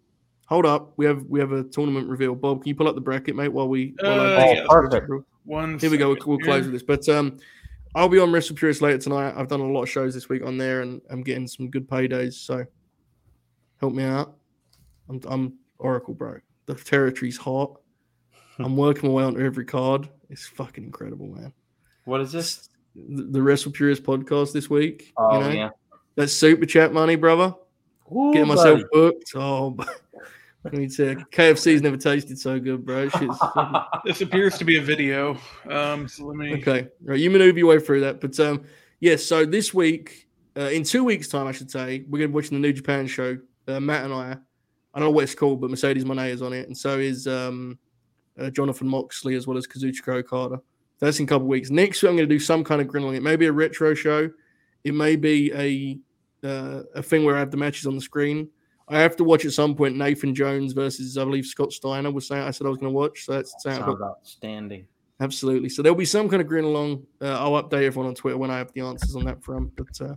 hold up, we have we have a tournament reveal. Bob, can you pull up the bracket, mate? While we while Uh, Oh, yeah. perfect. One. here we go. We'll, we'll close with this. But um, I'll be on Wrestle Purist later tonight. I've done a lot of shows this week on there, and I'm getting some good paydays. So help me out. I'm, I'm Oracle, bro. The territory's hot. I'm working my way onto every card. It's fucking incredible, man. What is this? The, the Wrestle Purist podcast this week. Oh you know, yeah, that's super chat money, brother. Ooh, Getting myself buddy. booked. Oh, I mean, KFC's never tasted so good, bro. Shit's This appears to be a video. Um, so let me. Okay, right. You maneuver your way through that, but um, yes. so this week, uh, in two weeks' time, I should say, we're going to be watching the New Japan show. Uh, Matt and I, I don't know what it's called, but Mercedes Moné is on it, and so is um, uh, Jonathan Moxley as well as Kazuchika Okada. That's in a couple of weeks. Next week, I'm going to do some kind of grin It may be a retro show. It may be a uh, a thing where I have the matches on the screen. I have to watch at some point Nathan Jones versus I believe Scott Steiner was saying I said I was going to watch. So that's saying I've Sounds outstanding. Absolutely. So there'll be some kind of grin along. Uh, I'll update everyone on Twitter when I have the answers on that front. But uh,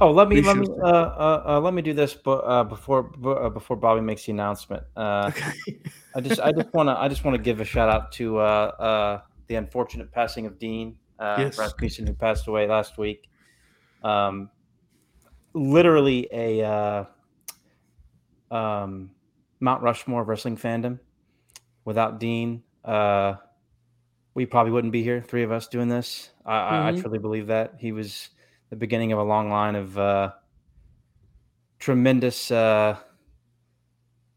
Oh, let me We let me uh, uh, uh, let me do this, but uh, before b- uh, before Bobby makes the announcement. Uh, okay. I just I just want to I just want to give a shout out to uh, uh, the unfortunate passing of Dean uh, Yes. Rasmussen, who passed away last week. Um, literally a uh, um, Mount Rushmore of wrestling fandom. Without Dean, uh, we probably wouldn't be here. Three of us doing this. I, I, I Mhm. truly believe that he was the beginning of a long line of uh, tremendous. Uh,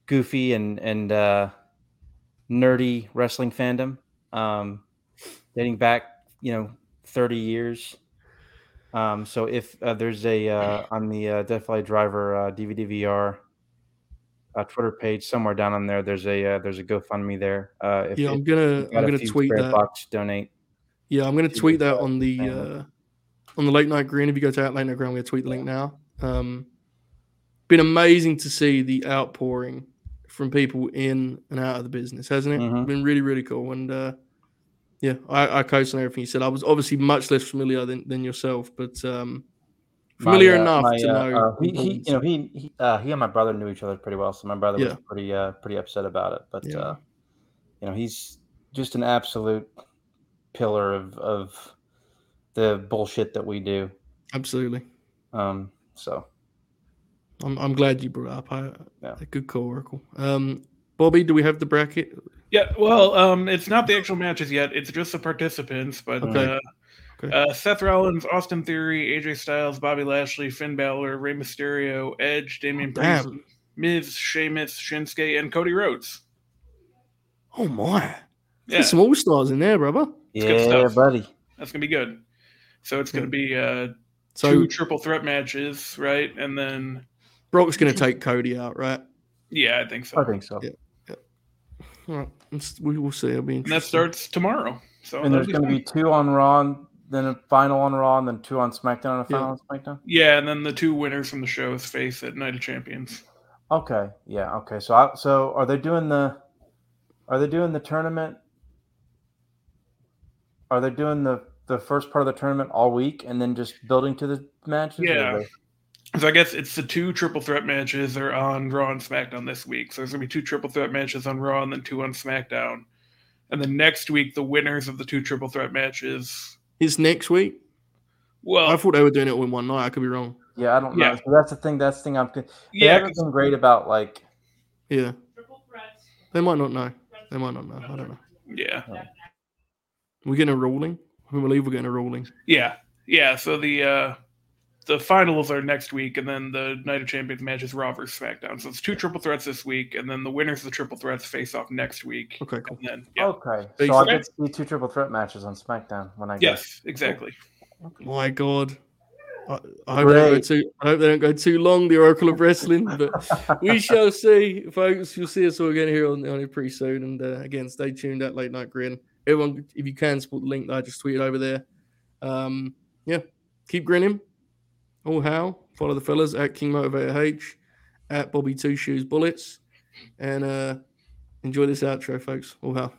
goofy and and uh, nerdy wrestling fandom, um, dating back you know thirty years. Um, so if uh, there's a uh, on the uh, Death Valley Driver uh, DVD VR uh, Twitter page somewhere down on there, there's a uh, there's a GoFundMe there. Uh, if, yeah, I'm gonna I'm gonna tweet that. bucks, donate. Yeah, I'm gonna tweet that on the uh, on the late night grin. If you go to out late night grin, I'm gonna tweet the link now. Um, been amazing to see the outpouring from people in and out of the business, hasn't it? Mhm. Been really really cool. And uh, yeah, I, I co-sign everything you said. I was obviously much less familiar than, than yourself, but um, familiar My, uh, enough my, to uh, know. uh, he, he, you know, he he, uh, he and my brother knew each other pretty well, so my brother was pretty uh, pretty upset about it. But Yeah. uh, you know, he's just an absolute pillar of of the bullshit that we do. Absolutely. Um, so I'm I'm glad you brought up. I, Yeah. A good call, Oracle. Um, Bobby, do we have the bracket? Yeah, well, um, it's not the actual matches yet. It's just the participants. But Okay. uh, Okay. uh, Seth Rollins, Austin Theory, AJ Styles, Bobby Lashley, Finn Balor, Rey Mysterio, Edge, Damian Priest, Damn. Miz, Sheamus, Shinsuke, and Cody Rhodes. Oh my. Yeah, There's some all stars in there, brother. good yeah, buddy. that's gonna be good. So it's gonna be uh, So two triple threat matches, right? And then Brock's going to take Cody out, right? yeah, I think so. I think so. Yeah. All right. Let's- we will see. It'll be And that starts tomorrow. So And there's going to be two on Raw, then a final on Raw, and then two on SmackDown, and a Yeah. final on SmackDown. yeah, and then the two winners from the shows face at Night of Champions. Okay, yeah, okay. So, I, so are they doing the? Are they doing the tournament? Are they doing the the first part of the tournament all week and then just building to the matches? or Yeah. They- So I guess it's the two triple threat matches are on Raw and SmackDown this week. So there's gonna be two triple threat matches on Raw and then two on SmackDown. And then next week, the winners of the two triple threat matches. is next week. Well, I thought they were doing it all in one night. I could be wrong. Yeah, I don't know. Yeah. So that's the thing. That's the thing. I'm. They yeah, haven't been great about like. Yeah. They might not know. They might not know. I don't know. yeah, We're getting a ruling. I believe we're getting a ruling. yeah, yeah. So the uh the finals are next week, and then the Night of Champions match is Raw versus SmackDown. So it's two triple threats this week, and then the winners of the triple threats face off next week. Okay, cool. And then yeah, Okay, They- so I Okay. get to see two triple threat matches on SmackDown when I get. yes, exactly. My God. I, I, hope they don't go too, I hope they don't go too long, the Oracle of Wrestling, but we shall see, folks. You'll see us all again here on, on it pretty soon. And uh, again, stay tuned at Late Night Grin. Everyone, if you can, support the link that I just tweeted over there. Um, yeah, keep grinning. All how. Follow the fellas at King Motivator H, at Bobby Two Shoes Bullets, and uh, enjoy this outro, folks. All how.